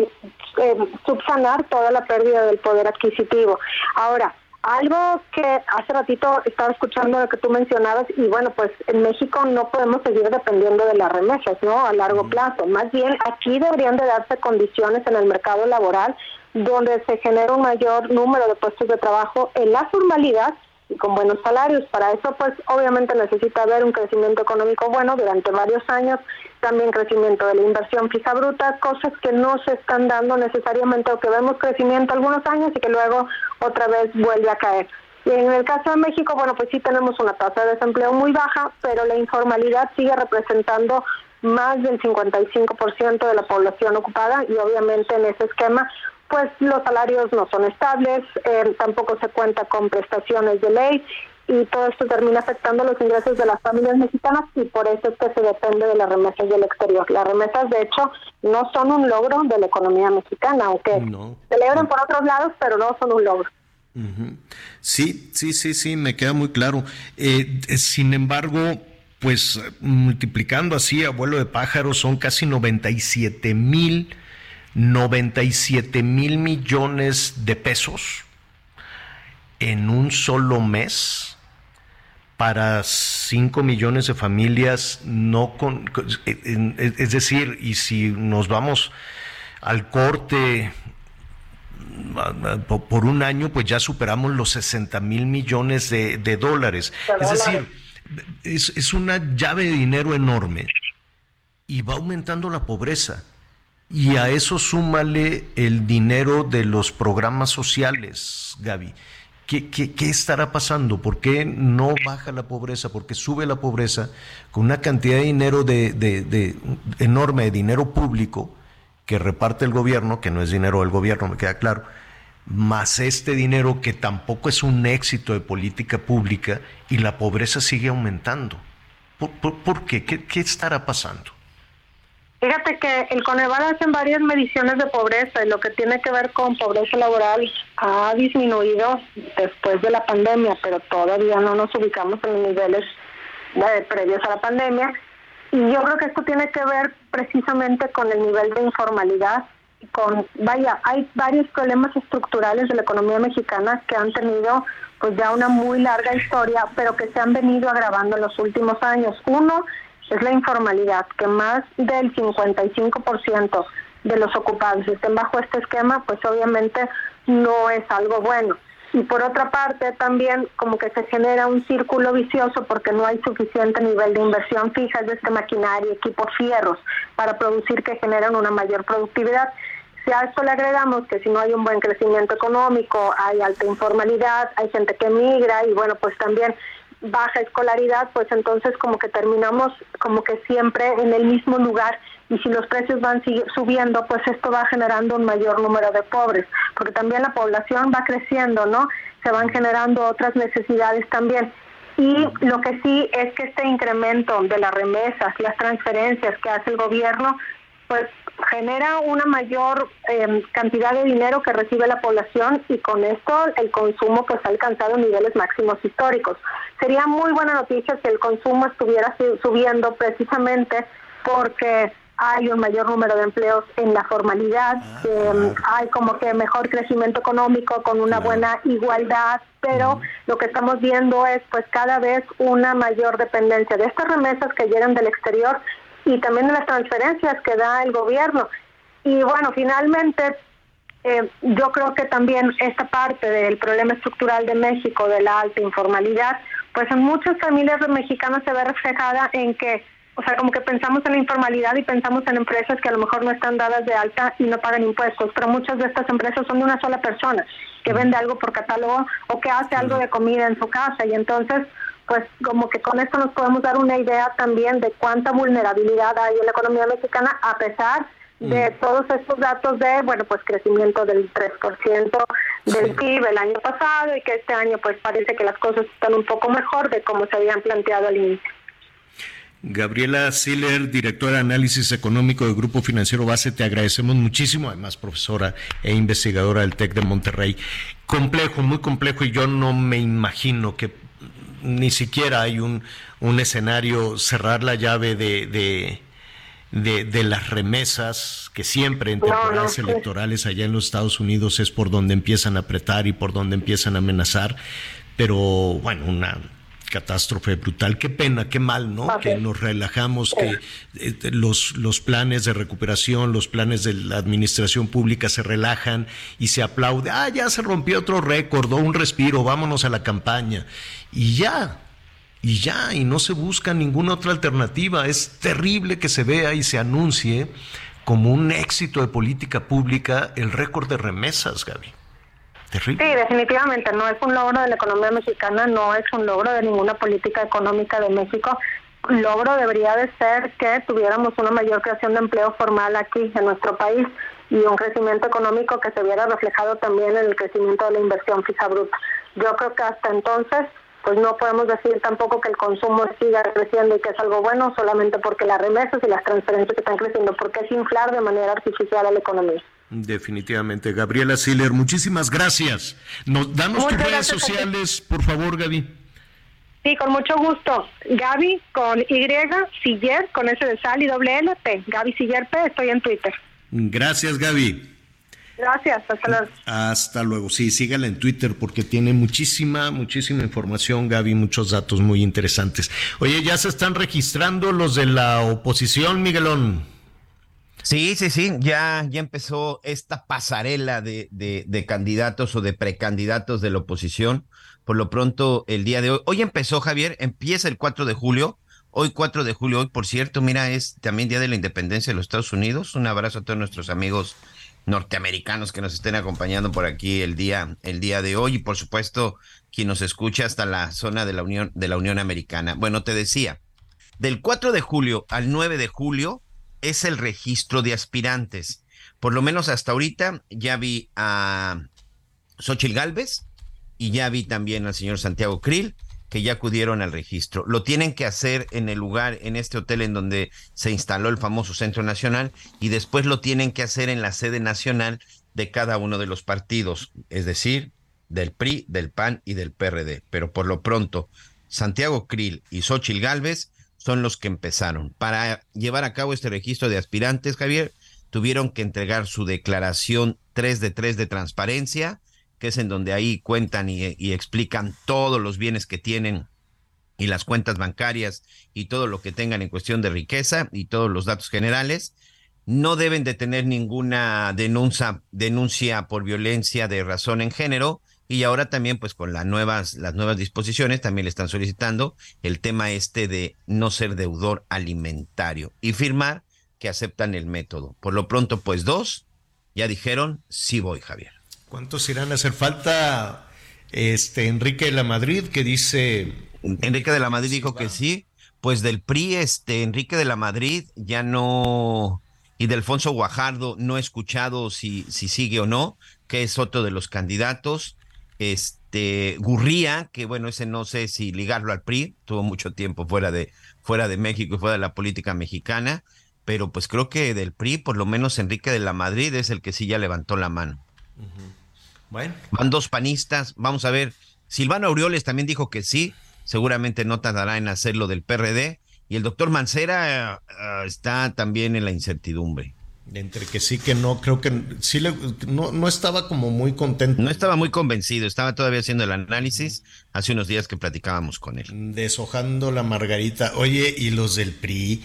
subsanar toda la pérdida del poder adquisitivo. Ahora, algo que hace ratito estaba escuchando lo que tú mencionabas y bueno, pues en México no podemos seguir dependiendo de las remesas, ¿no? A largo plazo. Más bien aquí deberían de darse condiciones en el mercado laboral donde se genera un mayor número de puestos de trabajo en la formalidad y con buenos salarios. Para eso, pues obviamente necesita haber un crecimiento económico bueno durante varios años, también crecimiento de la inversión fija bruta, cosas que no se están dando necesariamente o que vemos crecimiento algunos años y que luego otra vez vuelve a caer. Y en el caso de México, bueno, pues sí tenemos una tasa de desempleo muy baja, pero la informalidad sigue representando más del 55% de la población ocupada y obviamente en ese esquema pues los salarios no son estables, eh, tampoco se cuenta con prestaciones de ley y todo esto termina afectando los ingresos de las familias mexicanas y por eso es que se depende de las remesas del exterior. Las remesas, de hecho, no son un logro de la economía mexicana, aunque celebran por otros lados, pero no son un logro. Sí, sí, sí, sí, me queda muy claro. Eh, sin embargo, pues multiplicando así, abuelo de pájaros, son casi 97 mil 97 mil millones de pesos en un solo mes para 5 millones de familias no con, es decir, y si nos vamos al corte por un año, pues ya superamos los 60 mil millones de, dólares. Es decir, es, es una llave de dinero enorme y va aumentando la pobreza. Y a eso súmale el dinero de los programas sociales, Gaby. ¿Qué, estará pasando? ¿Por qué no baja la pobreza? ¿Por qué sube la pobreza con una cantidad de dinero de, enorme, de dinero público que reparte el gobierno, que no es dinero del gobierno, me queda claro, más este dinero que tampoco es un éxito de política pública y la pobreza sigue aumentando? ¿Por, qué? ¿Qué estará pasando? Fíjate que el Coneval hace varias mediciones de pobreza y lo que tiene que ver con pobreza laboral ha disminuido después de la pandemia, pero todavía no nos ubicamos en los niveles previos a la pandemia. Y yo creo que esto tiene que ver precisamente con el nivel de informalidad. Con, vaya, hay varios problemas estructurales de la economía mexicana que han tenido pues ya una muy larga historia, pero que se han venido agravando en los últimos años. Uno es la informalidad, que más del 55% de los ocupados estén bajo este esquema, pues obviamente no es algo bueno. Y por otra parte, también como que se genera un círculo vicioso porque no hay suficiente nivel de inversión fija, de este maquinaria, equipos fierros, para producir que generan una mayor productividad. Si a esto le agregamos que si no hay un buen crecimiento económico, hay alta informalidad, hay gente que migra y bueno, pues también baja escolaridad, pues entonces como que terminamos como que siempre en el mismo lugar y si los precios van subiendo, pues esto va generando un mayor número de pobres, porque también la población va creciendo, ¿no? Se van generando otras necesidades también. Y lo que sí es que este incremento de las remesas, las transferencias que hace el gobierno, pues genera una mayor em, cantidad de dinero que recibe la población y con esto el consumo pues ha alcanzado niveles máximos históricos. Sería muy buena noticia si el consumo estuviera subiendo precisamente porque hay un mayor número de empleos en la formalidad, ah, em, hay como que mejor crecimiento económico con una buena igualdad, pero lo que estamos viendo es pues cada vez una mayor dependencia de estas remesas que llegan del exterior y también de las transferencias que da el gobierno. Y bueno, finalmente eh, yo creo que también esta parte del problema estructural de México, de la alta informalidad, pues en muchas familias mexicanas se ve reflejada en que, o sea, como que pensamos en la informalidad y pensamos en empresas que a lo mejor no están dadas de alta y no pagan impuestos, pero muchas de estas empresas son de una sola persona que vende algo por catálogo o que hace algo de comida en su casa. Y entonces pues como que con esto nos podemos dar una idea también de cuánta vulnerabilidad hay en la economía mexicana a pesar de mm. todos estos datos de, bueno, pues crecimiento del 3% del PIB el año pasado y que este año pues parece que las cosas están un poco mejor de como se habían planteado al inicio. Gabriela Siller, directora de análisis económico del Grupo Financiero Base, te agradecemos muchísimo, además profesora e investigadora del TEC de Monterrey. Complejo, muy complejo, y yo no me imagino que ni siquiera hay un, un escenario, cerrar la llave de, de, de, las remesas, que siempre en temporadas electorales allá en los Estados Unidos es por donde empiezan a apretar y por donde empiezan a amenazar, pero bueno, una catástrofe brutal. Qué pena, qué mal, ¿no? Que nos relajamos, que eh, los, los planes de recuperación, los planes de la administración pública se relajan y se aplaude. Ah, ya se rompió otro récord, un respiro, vámonos a la campaña y ya, y ya, y no se busca ninguna otra alternativa. Es terrible que se vea y se anuncie como un éxito de política pública el récord de remesas, Gaby. Terrible. Sí, definitivamente no es un logro de la economía mexicana, no es un logro de ninguna política económica de México. Logro debería de ser que tuviéramos una mayor creación de empleo formal aquí en nuestro país y un crecimiento económico que se viera reflejado también en el crecimiento de la inversión fija bruta. Yo creo que hasta entonces pues no podemos decir tampoco que el consumo siga creciendo y que es algo bueno solamente porque las remesas y las transferencias están creciendo, porque es inflar de manera artificial a la economía. Definitivamente. Gabriela Siller, muchísimas gracias. Nos, danos tus redes sociales, por favor, Gaby. Sí, con mucho gusto. Gaby con Y, Siller, con S de sal y doble. Gaby Siller P, estoy en Twitter. Gracias, Gaby. Gracias, hasta luego. Hasta luego. Sí, sígala en Twitter porque tiene muchísima, muchísima información, Gaby, muchos datos muy interesantes. Oye, ya se están registrando los de la oposición, Miguelón. Sí, sí, sí, ya, ya empezó esta pasarela de, de, de candidatos o de precandidatos de la oposición. Por lo pronto, el día de hoy, hoy empezó, Javier, empieza el 4 de julio. Hoy 4 de julio, hoy por cierto, mira, es también Día de la Independencia de los Estados Unidos. Un abrazo a todos nuestros amigos norteamericanos que nos estén acompañando por aquí el día, el día de hoy y por supuesto quien nos escucha hasta la zona de la Unión, de la Unión Americana. Bueno, te decía, del 4 de julio al 9 de julio es el registro de aspirantes. Por lo menos hasta ahorita ya vi a Xochil Gálvez y ya vi también al señor Santiago Krill que ya acudieron al registro. Lo tienen que hacer en el lugar, en este hotel en donde se instaló el famoso Centro Nacional y después lo tienen que hacer en la sede nacional de cada uno de los partidos, es decir, del PRI, del PAN y del PRD. Pero por lo pronto, Santiago Krill y Xochil Gálvez son los que empezaron. Para llevar a cabo este registro de aspirantes, Javier, tuvieron que entregar su declaración 3 de 3 de transparencia, es en donde ahí cuentan y, y, explican todos los bienes que tienen y las cuentas bancarias y todo lo que tengan en cuestión de riqueza y todos los datos generales. No deben de tener ninguna denuncia, denuncia por violencia de razón en género y ahora también pues con las nuevas, las nuevas disposiciones también le están solicitando el tema este de no ser deudor alimentario y firmar que aceptan el método. Por lo pronto pues dos ya dijeron sí voy Javier. ¿Cuántos irán a hacer falta? Este Enrique de la Madrid que dice. Enrique de la Madrid dijo que sí. Pues del PRI, este Enrique de la Madrid ya no. Y de Alfonso Guajardo no he escuchado si, si sigue o no, que es otro de los candidatos. Este Gurría, que bueno, ese no sé si ligarlo al PRI, tuvo mucho tiempo fuera de, fuera de México y fuera de la política mexicana, pero pues creo que del PRI, por lo menos Enrique de la Madrid es el que sí ya levantó la mano. Uh -huh. Bueno. Van dos panistas, vamos a ver. Silvano Aureoles también dijo que sí, seguramente no tardará en hacerlo del PRD. Y el doctor Mancera uh, está también en la incertidumbre. Entre que sí que no, creo que sí le, no, no estaba como muy contento. No estaba muy convencido, estaba todavía haciendo el análisis hace unos días que platicábamos con él. Deshojando la margarita. Oye, ¿y los del PRI?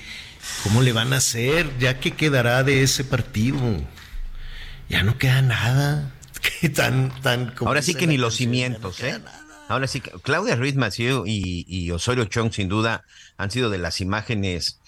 ¿Cómo le van a hacer? ¿Ya qué quedará de ese partido? Ya no queda nada. tan, tan Ahora sí que ni los cimientos, ¿eh? Ahora sí que Claudia Ruiz Massieu y, y, Osorio Chong, sin duda, han sido de las imágenes,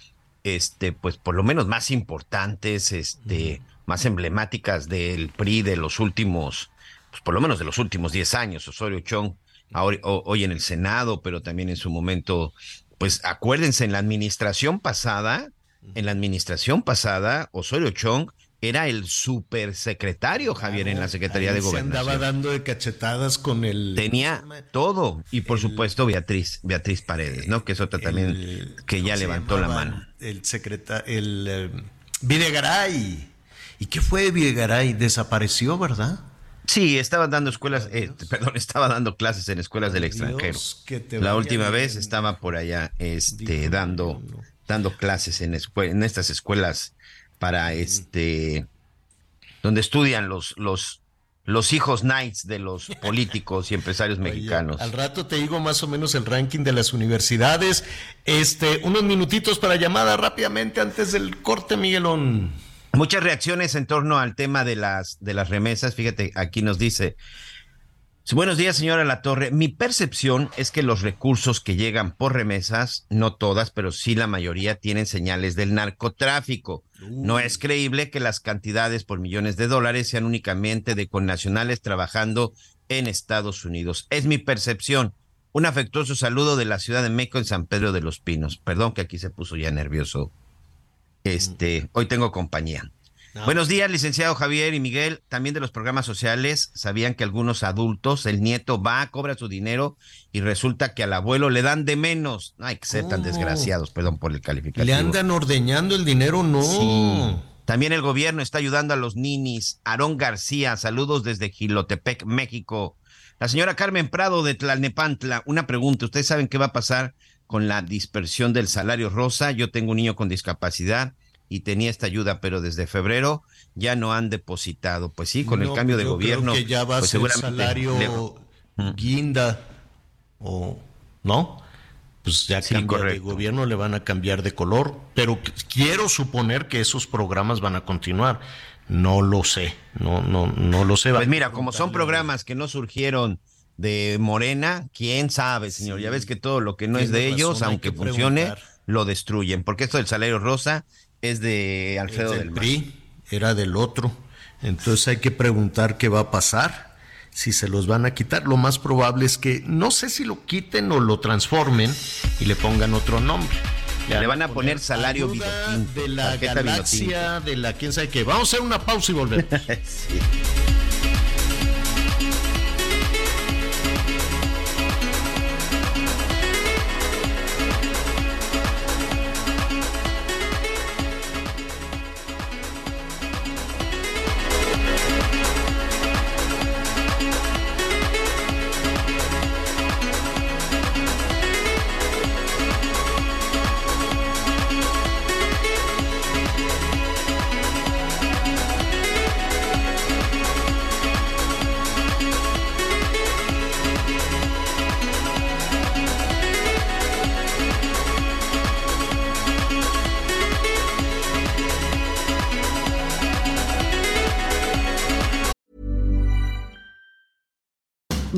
este, pues por lo menos más importantes, este, mm. más emblemáticas del PRI de los últimos, pues por lo menos de los últimos 10 años. Osorio Chong, ahora, hoy en el Senado, pero también en su momento, pues acuérdense, en la administración pasada, en la administración pasada, Osorio Chong era el supersecretario Javier en la Secretaría Ahí de se Gobernación. andaba dando de cachetadas con el Tenía todo y por supuesto Beatriz Beatriz Paredes, ¿no? Que es otra también el- que ya ¿cómo se levantó la mano. El secretario, el eh, Videgaray. ¿Y qué fue de Videgaray? Desapareció, ¿verdad? Sí, estaba dando escuelas, eh, perdón, estaba dando clases en escuelas del Dios, extranjero. La última vez estaba por allá, este, dando, no, dando clases en, en estas escuelas para este, donde estudian los, los, los hijos knights de los políticos y empresarios Oye, mexicanos. al rato te digo más o menos el ranking de las universidades. Este, unos minutitos para llamada rápidamente antes del corte, Miguelón. Muchas reacciones en torno al tema de las, de las remesas. Fíjate, aquí nos dice. Buenos días, señora La Torre. Mi percepción es que los recursos que llegan por remesas, no todas, pero sí la mayoría, tienen señales del narcotráfico. No es creíble que las cantidades por millones de dólares sean únicamente de connacionales trabajando en Estados Unidos. Es mi percepción. Un afectuoso saludo de la Ciudad de México en San Pedro de los Pinos. Perdón que aquí se puso ya nervioso. Este, hoy tengo compañía. Buenos días, licenciado Javier y Miguel. También de los programas sociales, sabían que algunos adultos, el nieto va, cobra su dinero y resulta que al abuelo le dan de menos. No hay que ser tan ¿Cómo? desgraciados, perdón por el calificativo. ¿Le andan ordeñando el dinero? No. Sí. También el gobierno está ayudando a los ninis. Aarón García, saludos desde Gilotepec, México. La señora Carmen Prado de Tlalnepantla, una pregunta. ¿Ustedes saben qué va a pasar con la dispersión del salario rosa? Yo tengo un niño con discapacidad y tenía esta ayuda, pero desde febrero ya no han depositado. Pues sí, con el cambio de gobierno. que ya va a pues ser salario guinda o no. Pues ya Sí, cambia de gobierno, le van a cambiar de color, pero qu- quiero suponer que esos programas van a continuar. No lo sé, no, no, no lo sé. Pues mira, como son programas que no surgieron de Morena, quién sabe, señor. Ya ves que todo lo que no es de ellos, razón, aunque que funcione, preguntar. lo destruyen. Porque esto del salario rosa es de Es Alfredo del del era del otro. Entonces hay que preguntar qué va a pasar, si se los van a quitar. Lo más probable es que no sé si lo quiten o lo transformen y le pongan otro nombre. Le van a poner salario de la galaxia, de la quién sabe qué. Vamos a hacer una pausa y volvemos. Sí.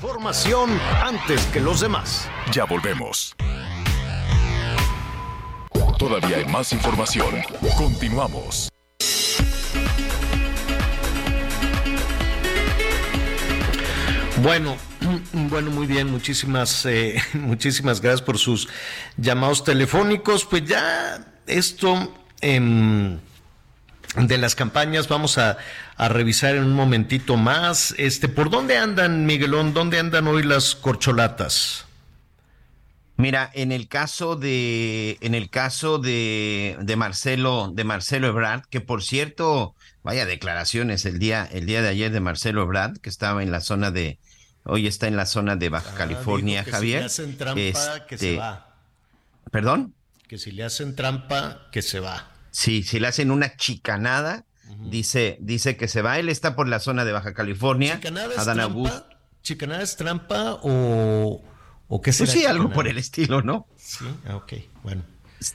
Información antes que los demás. Ya volvemos. Todavía hay más información. Continuamos. Bueno, bueno, muy bien, muchísimas, eh, muchísimas gracias por sus llamados telefónicos. Pues ya esto em, de las campañas vamos a, a revisar en un momentito más. Este, ¿por dónde andan, Miguelón? ¿Dónde andan hoy las corcholatas? Mira, en el caso de, en el caso de, de Marcelo, de Marcelo Ebrard, que por cierto, vaya declaraciones el día, el día de ayer de Marcelo Ebrard, que estaba en la zona de, hoy está en la zona de Baja California, Ah, Dijo que Javier. Si le hacen trampa, que se Este, va. ¿Perdón? Que si le hacen trampa, que se va. Sí, si le hacen una chicanada, dice, dice que se va. Él está por la zona de Baja California. ¿Chicanada es Adán trampa? ¿Chicanada es trampa o, o qué será? Pues sí, algo por el estilo, ¿no? Sí, ah, ok, bueno.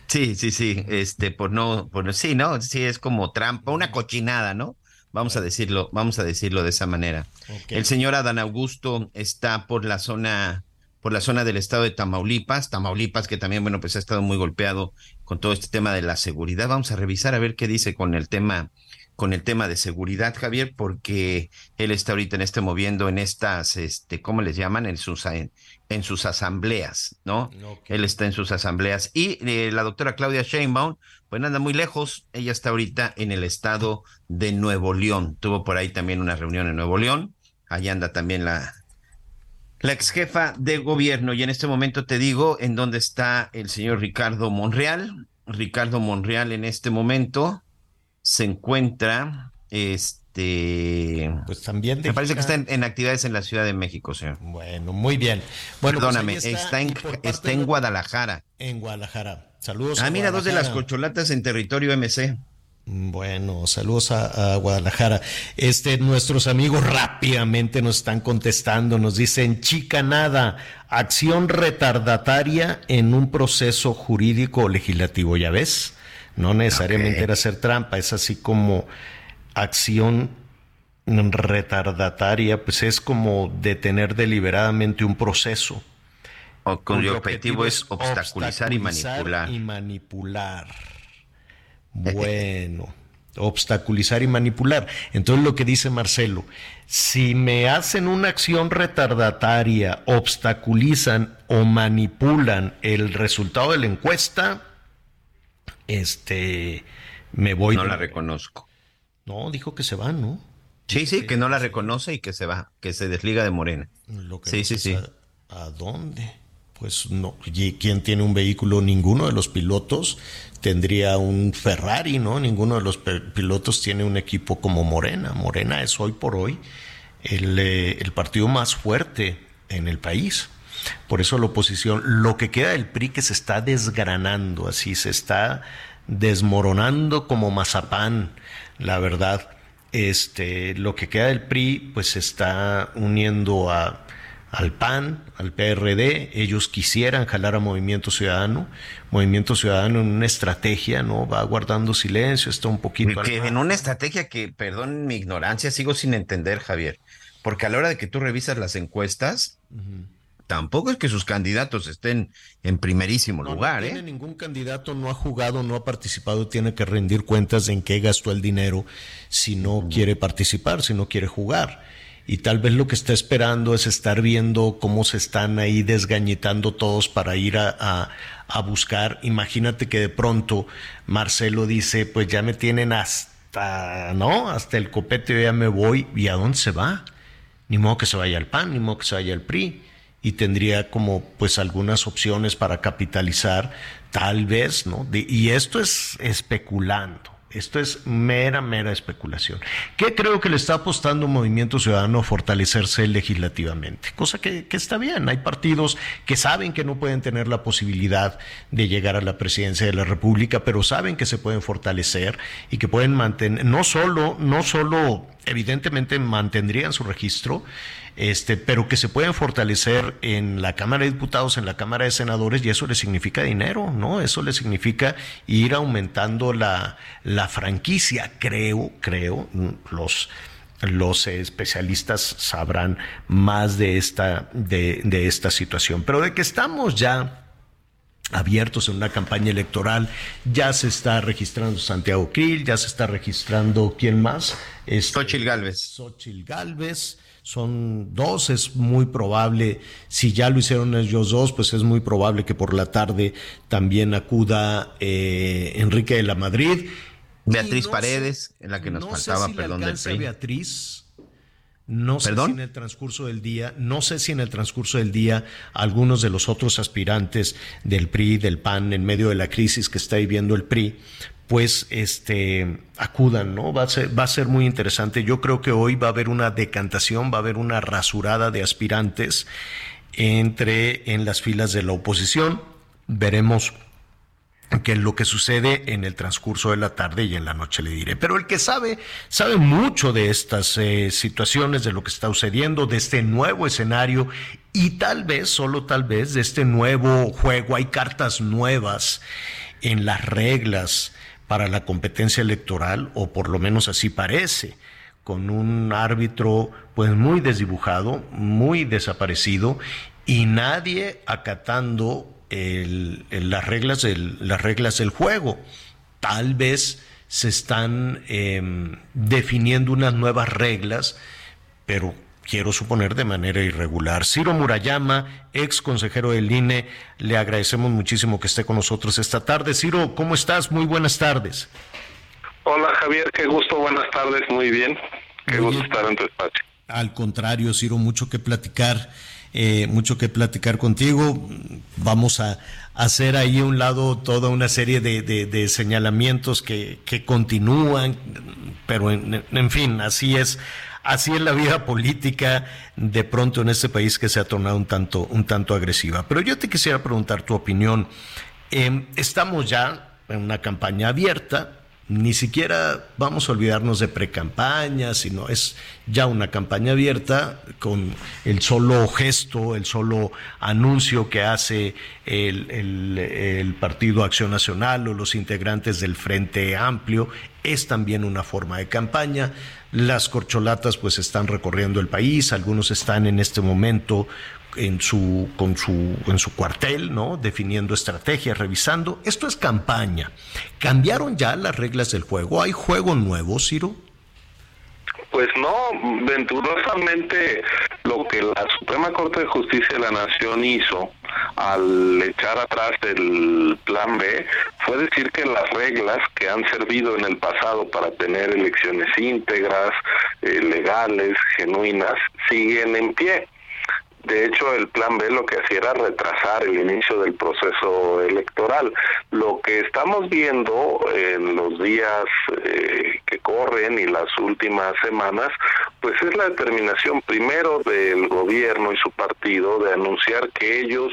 Sí, sí, sí, este, por no, por sí, ¿no? Sí, es como trampa, una cochinada, ¿no? Vamos a decirlo, vamos a decirlo de esa manera. El señor Adán Augusto está por la zona, por la zona del estado de Tamaulipas, Tamaulipas que también, bueno, pues ha estado muy golpeado con todo este tema de la seguridad. Vamos a revisar a ver qué dice con el tema, con el tema de seguridad, Javier, porque él está ahorita en este moviendo en estas, este, ¿cómo les llaman? En sus, en, en sus asambleas, ¿no? Él está en sus asambleas. Y eh, la doctora Claudia Sheinbaum, pues anda muy lejos. Ella está ahorita en el estado de Nuevo León. Tuvo por ahí también una reunión en Nuevo León. Allá anda también la, la ex jefa de gobierno. Y en este momento te digo en dónde está el señor Ricardo Monreal. Ricardo Monreal en este momento se encuentra, este, Pues también me parece que está en, en actividades en la Ciudad de México, señor. Bueno, muy bien. Bueno, pues Perdóname, ahí está, en, está en Guadalajara. En Guadalajara. Saludos. Ah, a mira, dos de las corcholatas en territorio MC. Bueno, saludos a, a Guadalajara. Este, nuestros amigos rápidamente nos están contestando, nos dicen chicanada, acción retardataria en un proceso jurídico o legislativo, ¿ya ves? No necesariamente era hacer trampa, es así como acción retardataria, pues es como detener deliberadamente un proceso. O cuyo objetivo es obstaculizar y manipular. y manipular. Bueno, obstaculizar y manipular. Entonces lo que dice Marcelo, si me hacen una acción retardataria, obstaculizan o manipulan el resultado de la encuesta, este, me voy. No la reconozco. No, dijo que se va, ¿no? Sí, sí, que no la reconoce y que se va, que se desliga de Morena. sí, sí, sí. ¿A dónde? Pues no. ¿Y quién tiene un vehículo? Ninguno de los pilotos tendría un Ferrari, ¿no? Ninguno de los pilotos tiene un equipo como Morena. Morena es hoy por hoy el, eh, el partido más fuerte en el país. Por eso la oposición, lo que queda del PRI que se está desgranando, así se está desmoronando como mazapán, la verdad. Este, lo que queda del PRI, pues se está uniendo a, al PAN, al PRD, ellos quisieran jalar a Movimiento Ciudadano, Movimiento Ciudadano en una estrategia, ¿no? Va guardando silencio, está un poquito... en una estrategia que, perdón mi ignorancia, sigo sin entender, Javier, porque a la hora de que tú revisas las encuestas, tampoco es que sus candidatos estén en primerísimo lugar. No tiene ¿eh? ningún candidato, no ha jugado, no ha participado, tiene que rendir cuentas de en qué gastó el dinero si no quiere participar, si no quiere jugar. Y tal vez lo que está esperando es estar viendo cómo se están ahí desgañitando todos para ir a, a buscar. Imagínate que de pronto Marcelo dice, pues ya me tienen hasta, ¿no? Hasta el copete, ya me voy. ¿Y a dónde se va? Ni modo que se vaya al PAN, ni modo que se vaya al PRI y tendría como pues algunas opciones para capitalizar, tal vez, ¿no? y esto es especulando. Esto es mera, mera especulación. ¿Qué creo que le está apostando Movimiento Ciudadano a fortalecerse legislativamente? Cosa que, que, está bien. Hay partidos que saben que no pueden tener la posibilidad de llegar a la presidencia de la República, pero saben que se pueden fortalecer y que pueden mantener, no solo, no solo, evidentemente mantendrían su registro, este, pero que se pueden fortalecer en la Cámara de Diputados, en la Cámara de Senadores, y eso le significa dinero, ¿no? Eso le significa ir aumentando la, la franquicia, creo, creo, los los especialistas sabrán más de esta, de, de esta situación. Pero de que estamos ya abiertos en una campaña electoral. Ya se está registrando Santiago Krill, ya se está registrando, ¿quién más? Este, Xochil Gálvez. Xochil Gálvez son dos, es muy probable, si ya lo hicieron ellos dos, pues es muy probable que por la tarde también acuda eh, Enrique de la Madrid. Beatriz Paredes, en la que nos faltaba, perdón, del PRI. Beatriz, no sé si en el transcurso del día, no sé si en el transcurso del día algunos de los otros aspirantes del PRI, del PAN, en medio de la crisis que está viviendo el PRI, pues este acudan, ¿no? Va a ser va a ser muy interesante. Yo creo que hoy va a haber una decantación, va a haber una rasurada de aspirantes entre en las filas de la oposición. Veremos que lo que sucede en el transcurso de la tarde y en la noche le diré. Pero el que sabe, sabe mucho de estas eh, situaciones, de lo que está sucediendo, de este nuevo escenario y tal vez, solo tal vez, de este nuevo juego. Hay cartas nuevas en las reglas para la competencia electoral, o por lo menos así parece, con un árbitro pues muy desdibujado, muy desaparecido, y nadie acatando las, reglas del, las reglas del juego. Tal vez se están em, definiendo unas nuevas reglas, pero quiero suponer de manera irregular. Ciro Murayama, ex consejero del INE, le agradecemos muchísimo que esté con nosotros esta tarde. Ciro, ¿cómo estás? Muy buenas tardes. Hola Javier, qué gusto, buenas tardes, muy bien. Qué gusto estar en tu espacio. Al contrario, Ciro, mucho que platicar, eh, mucho que platicar contigo. Vamos a hacer ahí a un lado toda una serie de, señalamientos que, que continúan, pero en fin, así es así es la vida política de pronto en este país que se ha tornado un tanto, un tanto agresiva. Pero yo te quisiera preguntar tu opinión. Em, estamos ya en una campaña abierta, ni siquiera vamos a olvidarnos de pre-campaña, sino es ya una campaña abierta con el solo gesto, el solo anuncio que hace el, el Partido Acción Nacional o los integrantes del Frente Amplio es también una forma de campaña. Las corcholatas pues están recorriendo el país, algunos están en este momento en su, con su, en su cuartel, ¿no? Definiendo estrategias, revisando. Esto es campaña. ¿Cambiaron ya las reglas del juego? ¿Hay juego nuevo, Ciro? Pues no, venturosamente lo que la Suprema Corte de Justicia de la Nación hizo al echar atrás el plan B fue decir que las reglas que han servido en el pasado para tener elecciones íntegras, eh, legales, genuinas, siguen en pie. De hecho, el plan B lo que hacía era retrasar el inicio del proceso electoral. Lo que estamos viendo en los días eh, que corren y las últimas semanas, pues es la determinación primero del gobierno y su partido de anunciar que ellos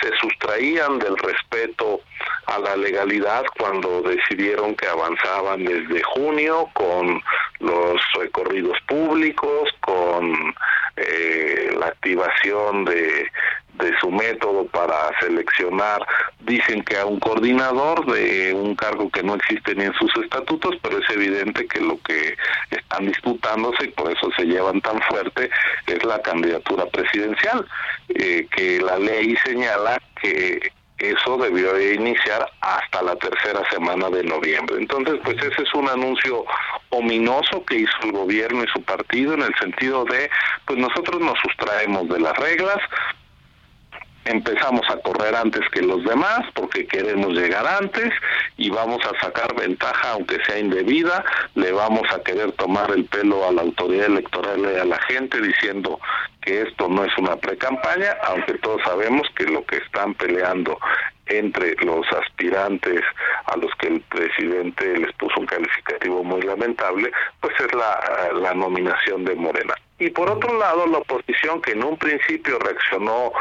se sustraían del respeto a la legalidad cuando decidieron que avanzaban desde junio con los recorridos públicos, con eh, la activación de, de su método para seleccionar, dicen que a un coordinador de un cargo que no existe ni en sus estatutos, pero es evidente que lo que están disputándose y por eso se llevan tan fuerte es la candidatura presidencial, eh, que la ley señala que eso debió de iniciar hasta la tercera semana de noviembre. Entonces, pues ese es un anuncio ominoso que hizo el gobierno y su partido en el sentido de, pues nosotros nos sustraemos de las reglas, empezamos a correr antes que los demás porque queremos llegar antes y vamos a sacar ventaja aunque sea indebida, le vamos a querer tomar el pelo a la autoridad electoral y a la gente diciendo que esto no es una pre-campaña, aunque todos sabemos que lo que están peleando entre los aspirantes a los que el presidente les puso un calificativo muy lamentable, pues es la, nominación de Morena. Y por otro lado, la oposición que en un principio reaccionó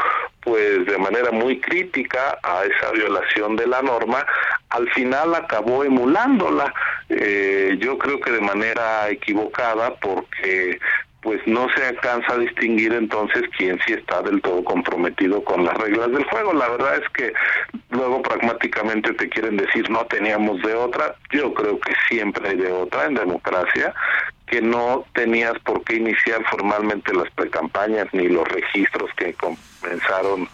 pues de manera muy crítica a esa violación de la norma, al final acabó emulándola. Eh, yo creo que de manera equivocada porque pues no se alcanza a distinguir entonces quién sí está del todo comprometido con las reglas del juego. La verdad es que luego pragmáticamente te quieren decir no teníamos de otra. Yo creo que siempre hay de otra en democracia que no tenías por qué iniciar formalmente las precampañas ni los registros que comenzaron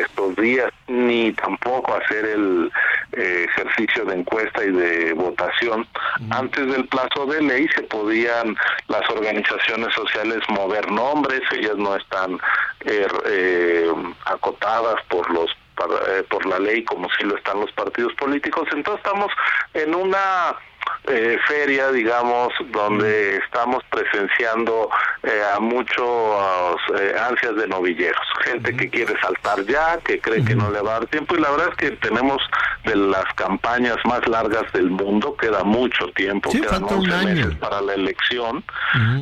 estos días, ni tampoco hacer el eh, ejercicio de encuesta y de votación. Antes del plazo de ley se podían las organizaciones sociales mover nombres, ellas no están er, eh, acotadas por los eh, por la ley como si lo están los partidos políticos. Entonces estamos en una eh, feria, digamos, donde estamos presenciando eh, a muchos eh, ansias de novilleros, gente que quiere saltar ya, que cree que no le va a dar tiempo y la verdad es que tenemos de las campañas más largas del mundo, queda mucho tiempo, quedan 11 meses para la elección.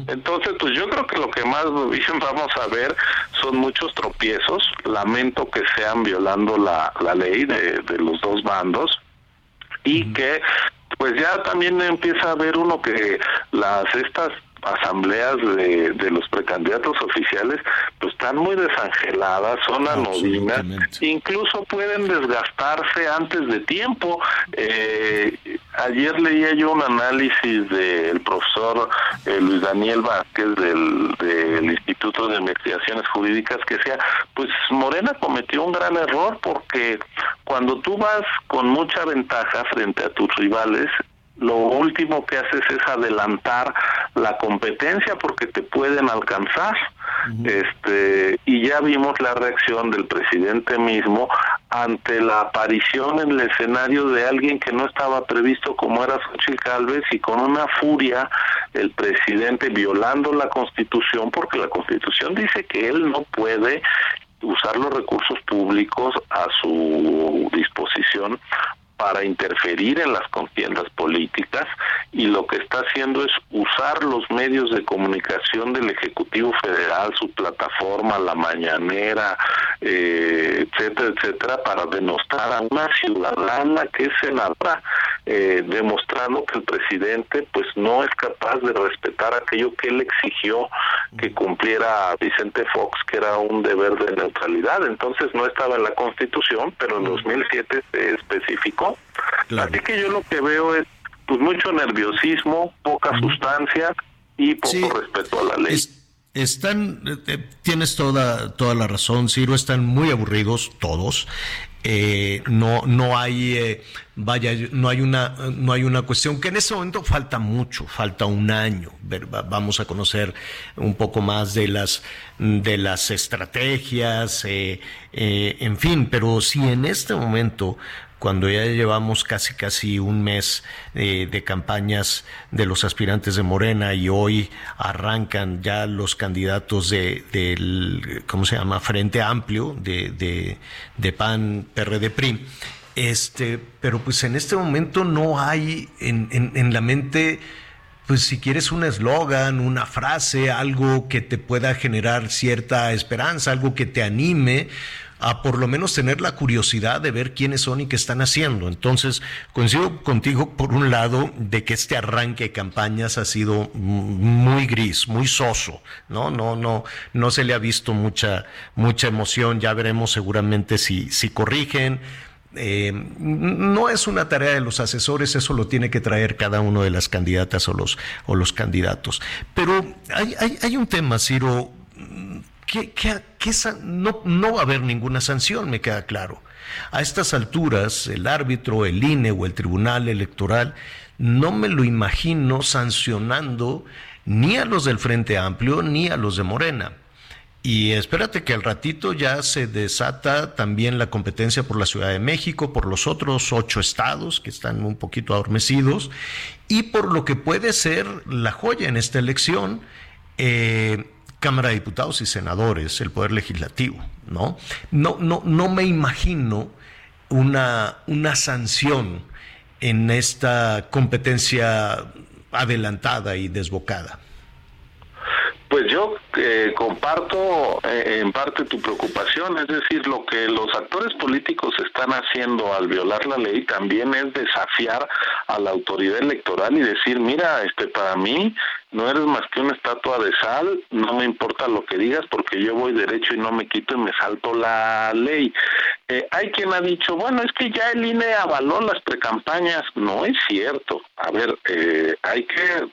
Entonces, pues yo creo que lo que más vamos a ver son muchos tropiezos, lamento que sean violando la, la ley de, de los dos bandos y que pues ya también empieza a ver uno que las estas asambleas de, de los precandidatos oficiales pues están muy desangeladas, son anodinas, incluso pueden desgastarse antes de tiempo. Eh, ayer leía yo un análisis del profesor eh, Luis Daniel Vázquez del, del Instituto de Investigaciones Jurídicas que decía, pues Morena cometió un gran error porque cuando tú vas con mucha ventaja frente a tus rivales, lo último que haces es adelantar la competencia porque te pueden alcanzar. Este, y ya vimos la reacción del presidente mismo ante la aparición en el escenario de alguien que no estaba previsto como era Xochitl Calves y con una furia el presidente violando la Constitución porque la Constitución dice que él no puede usar los recursos públicos a su disposición para interferir en las contiendas políticas y lo que está haciendo es usar los medios de comunicación del Ejecutivo Federal, su plataforma, la mañanera, eh, etcétera, etcétera, para denostar a una ciudadana que es senadora, eh, demostrando que el presidente pues no es capaz de respetar aquello que él exigió que cumpliera Vicente Fox, que era un deber de neutralidad. Entonces no estaba en la Constitución, pero en 2007 se especificó Así que yo lo que veo es pues mucho nerviosismo, poca sustancia y poco respeto a la ley. están, eh, tienes toda, toda la razón, Ciro, están muy aburridos todos. Eh, no, no hay, eh, vaya, no hay una, no hay una cuestión que en ese momento falta mucho, falta un año. vamos a conocer un poco más de las, de las estrategias, en fin, pero si en este momento cuando ya llevamos casi casi un mes eh, de campañas de los aspirantes de Morena y hoy arrancan ya los candidatos de, del, ¿cómo se llama? Frente Amplio de, de, PAN, PRD, PRI. Este, pero pues en este momento no hay en, en, en la mente pues si quieres un eslogan, una frase, algo que te pueda generar cierta esperanza, algo que te anime, a por lo menos tener la curiosidad de ver quiénes son y qué están haciendo. Entonces, coincido contigo por un lado de que este arranque de campañas ha sido muy gris, muy soso, ¿no? No, no, no se le ha visto mucha, mucha emoción. Ya veremos seguramente si, si corrigen. Eh, no es una tarea de los asesores, eso lo tiene que traer cada uno de las candidatas o los, o los candidatos. Pero hay, hay, hay un tema, Ciro, no, va a haber ninguna sanción, me queda claro. A estas alturas, el árbitro, el INE o el Tribunal Electoral, no me lo imagino sancionando ni a los del Frente Amplio ni a los de Morena. Y espérate que al ratito ya se desata también la competencia por la Ciudad de México, por los otros ocho estados que están un poquito adormecidos, y por lo que puede ser la joya en esta elección, eh, Cámara de Diputados y Senadores, el Poder Legislativo, ¿no? No, no, no me imagino una, una sanción en esta competencia adelantada y desbocada. Pues yo eh, comparto eh, en parte tu preocupación, es decir, lo que los actores políticos están haciendo al violar la ley también es desafiar a la autoridad electoral y decir, mira, este para mí no eres más que una estatua de sal, no me importa lo que digas porque yo voy derecho y no me quito y me salto la ley. Eh, hay quien ha dicho, bueno, es que ya el INE avaló las precampañas. No es cierto. A ver, hay que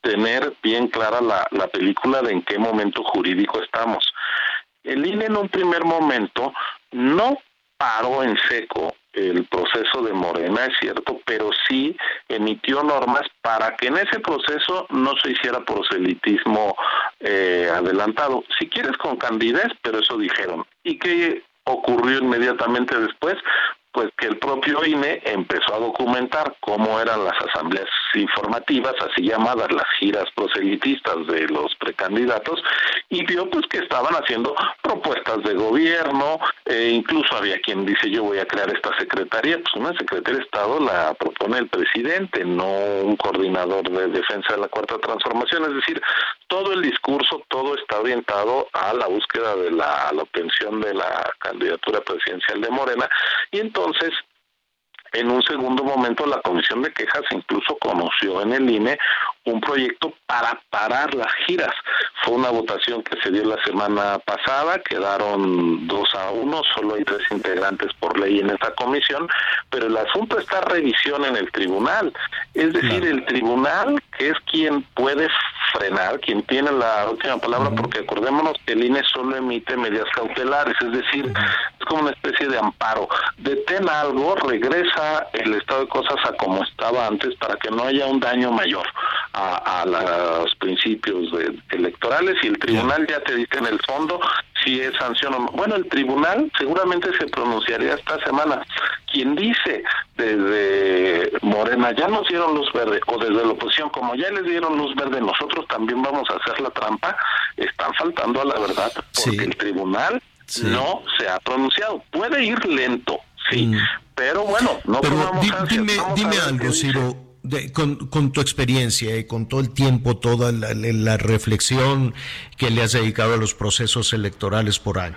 tener bien clara la, la película de en qué momento jurídico estamos. El INE en un primer momento no paró en seco el proceso de Morena, es cierto, pero sí emitió normas para que en ese proceso no se hiciera proselitismo eh, adelantado. Si quieres con candidez, pero eso dijeron. ¿Y qué ocurrió inmediatamente después? Pues que el propio INE empezó a documentar cómo eran las asambleas informativas, así llamadas las giras proselitistas de los precandidatos, y vio pues que estaban haciendo propuestas de gobierno, e incluso había quien dice yo voy a crear esta secretaría, pues una secretaría de Estado la propone el presidente, no un coordinador de defensa de la cuarta transformación, es decir, todo el discurso, todo está orientado a la búsqueda de la, la obtención de la candidatura presidencial de Morena, y entonces, en un segundo momento, la Comisión de Quejas incluso conoció en el INE un proyecto para parar las giras. Fue una votación que se dio la semana pasada, quedaron dos a uno, solo hay tres integrantes por ley en esta comisión, pero el asunto está a revisión en el tribunal. Es decir, el tribunal, que es quien puede frenar, quien tiene la última palabra, porque acordémonos que el INE solo emite medidas cautelares, es decir, es como una especie de amparo. Detén algo, regresa el estado de cosas a como estaba antes para que no haya un daño mayor a, los principios electorales y el tribunal ya te dice en el fondo si es sanción o no. Bueno, el tribunal seguramente se pronunciaría esta semana. Quien dice desde Morena ya nos dieron luz verde o desde la oposición como ya les dieron luz verde nosotros también vamos a hacer la trampa, están faltando a la verdad porque el tribunal no se ha pronunciado. Puede ir lento, sí, mm. pero bueno, no pero dime, dime algo, Ciro con, tu experiencia y con todo el tiempo, toda la, reflexión que le has dedicado a los procesos electorales por año.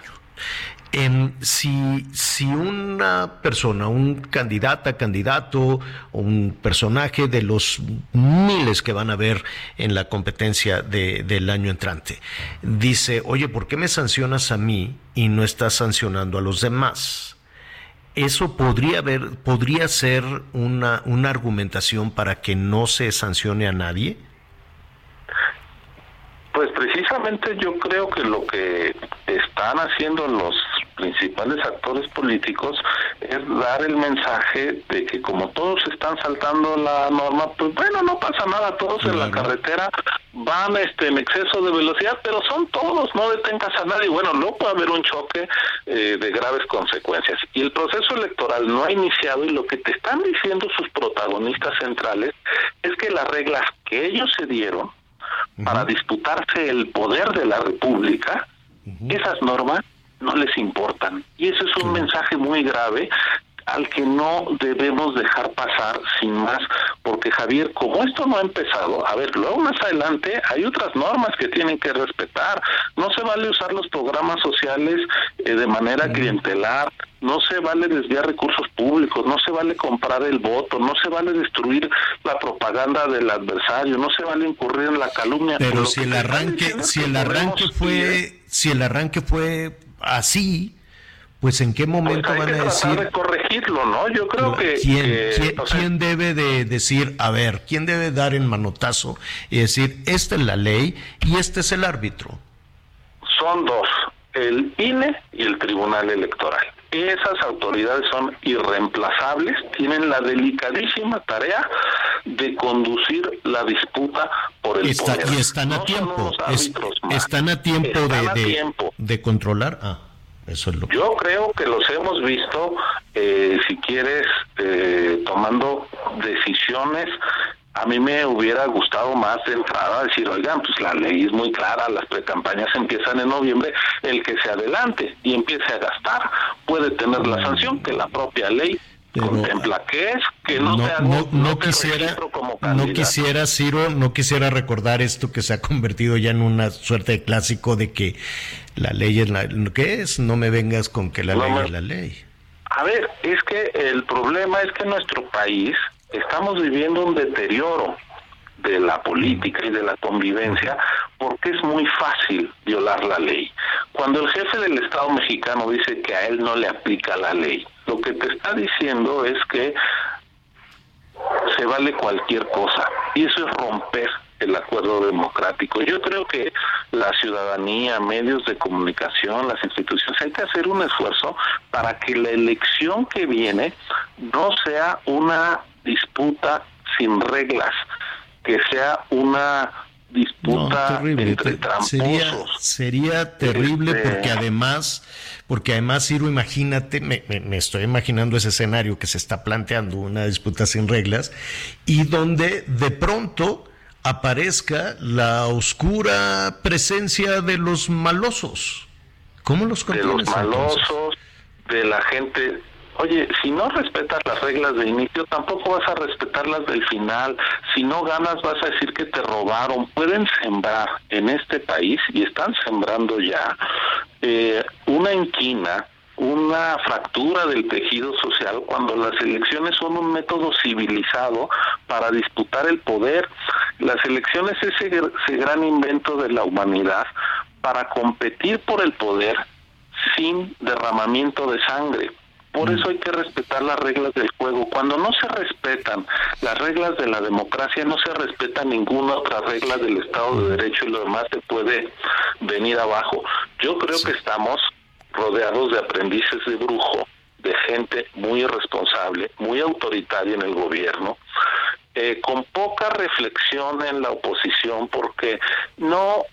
si, si una persona, un candidata, candidato, un personaje de los miles que van a ver en la competencia del año entrante, dice, oye, ¿por qué me sancionas a mí y no estás sancionando a los demás? Eso podría haber, podría ser una, una argumentación para que no se sancione a nadie. Pues precisamente yo creo que lo que están haciendo los principales actores políticos es dar el mensaje de que como todos están saltando la norma, pues bueno, no pasa nada, todos en la carretera van este en exceso de velocidad, pero son todos, no detengas a nadie. Bueno, no puede haber un choque eh, de graves consecuencias. Y el proceso electoral no ha iniciado y lo que te están diciendo sus protagonistas centrales es que las reglas que ellos se dieron para disputarse el poder de la República, esas normas no les importan. Y ese es un mensaje muy grave al que no debemos dejar pasar sin más, porque Javier, como esto no ha empezado, a ver, luego más adelante hay otras normas que tienen que respetar, no se vale usar los programas sociales eh, de manera clientelar, no se vale desviar recursos públicos, no se vale comprar el voto, no se vale destruir la propaganda del adversario, no se vale incurrir en la calumnia. Pero si el arranque, si el arranque fue, si el arranque fue así, pues en qué momento pues van a decir de corregirlo, ¿no? Yo creo que quién, que, quién, o sea, quién debe de decir, a ver, quién debe dar el manotazo y decir, esta es la ley y este es el árbitro. son dos, el INE y el Tribunal Electoral. Esas autoridades son irreemplazables, tienen la delicadísima tarea de conducir la disputa por el Está- poder. y están No a son tiempo, es- están a tiempo de, a de- tiempo. De controlar. Ah, eso es lo que. Yo creo que los hemos visto, eh, si quieres, eh, tomando decisiones. A mí me hubiera gustado más de entrada decir, oigan, pues la ley es muy clara, las precampañas empiezan en noviembre, el que se adelante y empiece a gastar puede tener la sanción que la propia ley contempla que es que no, no, te hago, no- no te quisiera, como no quisiera, Ciro, no quisiera recordar esto que se ha convertido ya en una suerte de clásico de que la ley es la, ¿qué es? No me vengas con que la ley me- es la ley. A ver, es que el problema es que en nuestro país estamos viviendo un deterioro de la política y de la convivencia porque es muy fácil violar la ley. Cuando el jefe del Estado mexicano dice que a él no le aplica la ley, lo que te está diciendo es que se vale cualquier cosa y eso es romper el acuerdo democrático. Yo creo que la ciudadanía, medios de comunicación, las instituciones, hay que hacer un esfuerzo para que la elección que viene no sea una disputa sin reglas, que sea una No, disputa terrible. entre sería, tramposos. sería terrible Este- porque además, porque además, Ciro, imagínate, me, me- me estoy imaginando ese escenario que se está planteando, una disputa sin reglas, y donde de pronto aparezca la oscura presencia de los malosos. ¿Cómo los de los entonces? malosos, de la gente. Oye, si no respetas las reglas de inicio, tampoco vas a respetar las del final. Si no ganas, vas a decir que te robaron. Pueden sembrar en este país, y están sembrando ya, eh, una inquina, una fractura del tejido social cuando las elecciones son un método civilizado para disputar el poder. Las elecciones es ese, ese gran invento de la humanidad para competir por el poder sin derramamiento de sangre. Por eso hay que respetar las reglas del juego. Cuando no se respetan las reglas de la democracia, no se respeta ninguna otra regla del Estado de Derecho y lo demás se puede venir abajo. Yo creo que estamos rodeados de aprendices de brujo, de gente muy irresponsable, muy autoritaria en el gobierno, eh, con poca reflexión en la oposición, porque no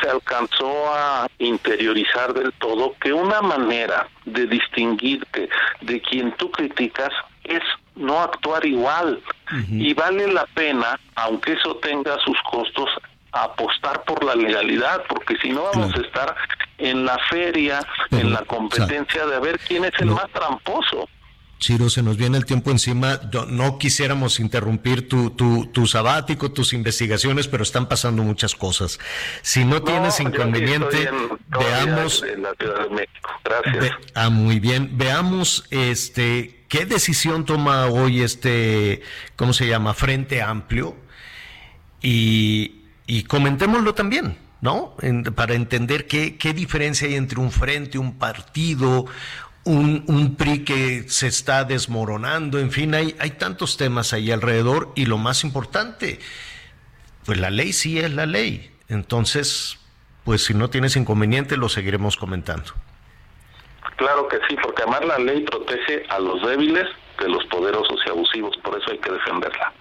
se alcanzó a interiorizar del todo que una manera de distinguirte de quien tú criticas es no actuar igual. Y vale la pena, aunque eso tenga sus costos, apostar por la legalidad, porque si no vamos a estar en la feria, en la competencia de ver quién es el no. más tramposo. Ciro, se nos viene el tiempo encima. Yo- No quisiéramos interrumpir tu, tu, tu sabático, tus investigaciones, pero están pasando muchas cosas. Si no, tienes inconveniente, en- veamos. en la Ciudad de México. Gracias. Ve- ah, muy bien. Veamos este qué decisión toma hoy este, ¿cómo se llama? Frente Amplio. Y, y comentémoslo también, ¿no? En- para entender qué, qué diferencia hay entre un frente, un partido, un, un, PRI que se está desmoronando, en fin, hay, hay tantos temas ahí alrededor y lo más importante, pues la ley sí es la ley. Entonces, pues si no tienes inconveniente, lo seguiremos comentando. Claro que sí, porque además la ley protege a los débiles de los poderosos y abusivos, por eso hay que defenderla.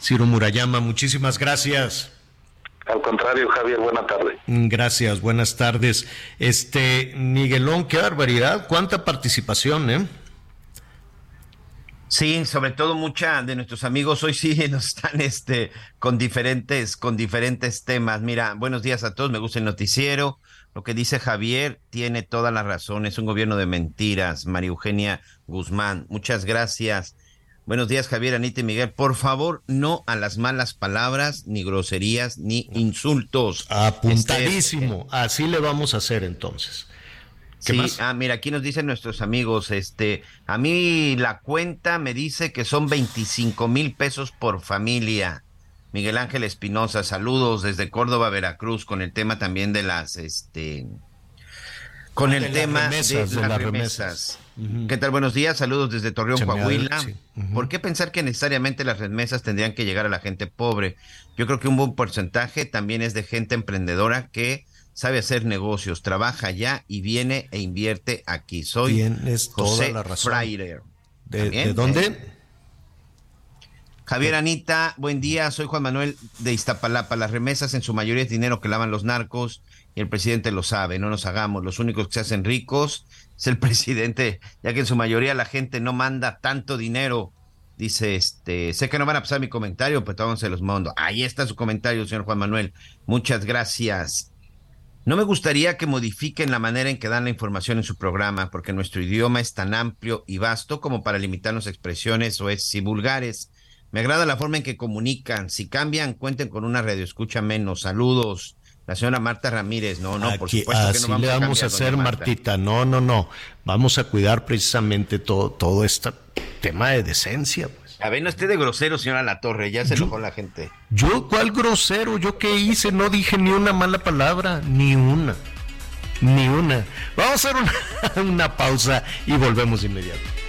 Ciro Murayama, muchísimas gracias. Al contrario, Javier, buena tarde. Gracias, buenas tardes. Este, Miguelón, qué barbaridad, cuánta participación, ¿eh? Sí, sobre todo mucha de nuestros amigos hoy sí nos están este con diferentes con diferentes temas. Mira, buenos días a todos, me gusta el noticiero. Lo que dice Javier tiene toda la razón, es un gobierno de mentiras. María Eugenia Guzmán, muchas gracias. Buenos días, Javier, Anita y Miguel. Por favor, no a las malas palabras, ni groserías, ni insultos. Apuntadísimo. Este, Así le vamos a hacer entonces. sí, ah, mira, aquí nos dicen nuestros amigos, este, a mí la cuenta me dice que son 25 mil pesos por familia. Miguel Ángel Espinosa, saludos desde Córdoba, Veracruz, con el tema también de las, este, con el tema de, las remesas. ¿Qué tal? Buenos días, saludos desde Torreón, Coahuila. ¿Por qué pensar que necesariamente las remesas tendrían que llegar a la gente pobre? Yo creo que un buen porcentaje también es de gente emprendedora que sabe hacer negocios, trabaja allá y viene e invierte aquí. Soy Tienes José toda la razón. ¿De, ¿De dónde? Javier Anita, buen día, soy Juan Manuel de Iztapalapa. Las remesas en su mayoría es dinero que lavan los narcos y el presidente lo sabe, no nos hagamos. Los únicos que se hacen ricos es el presidente, ya que en su mayoría la gente no manda tanto dinero. Dice, este, sé que no van a pasar mi comentario, pero todos se los mando. Ahí está su comentario, señor Juan Manuel. Muchas gracias. No me gustaría que modifiquen la manera en que dan la información en su programa, porque nuestro idioma es tan amplio y vasto como para limitarnos expresiones o es y vulgares. Me agrada la forma en que comunican. Si cambian, cuenten con una radio escucha menos. Saludos. La señora Marta Ramírez, no, no, por supuesto que no vamos le vamos a, hacer, Martita. No, no, no. Vamos a cuidar precisamente todo, todo este tema de decencia. Pues. A ver, no esté de grosero, señora La Torre, ya se enojó la gente. ¿Yo cuál grosero? ¿Yo qué hice? No dije ni una mala palabra, ni una. Ni una. Vamos a hacer una, una pausa y volvemos de inmediato.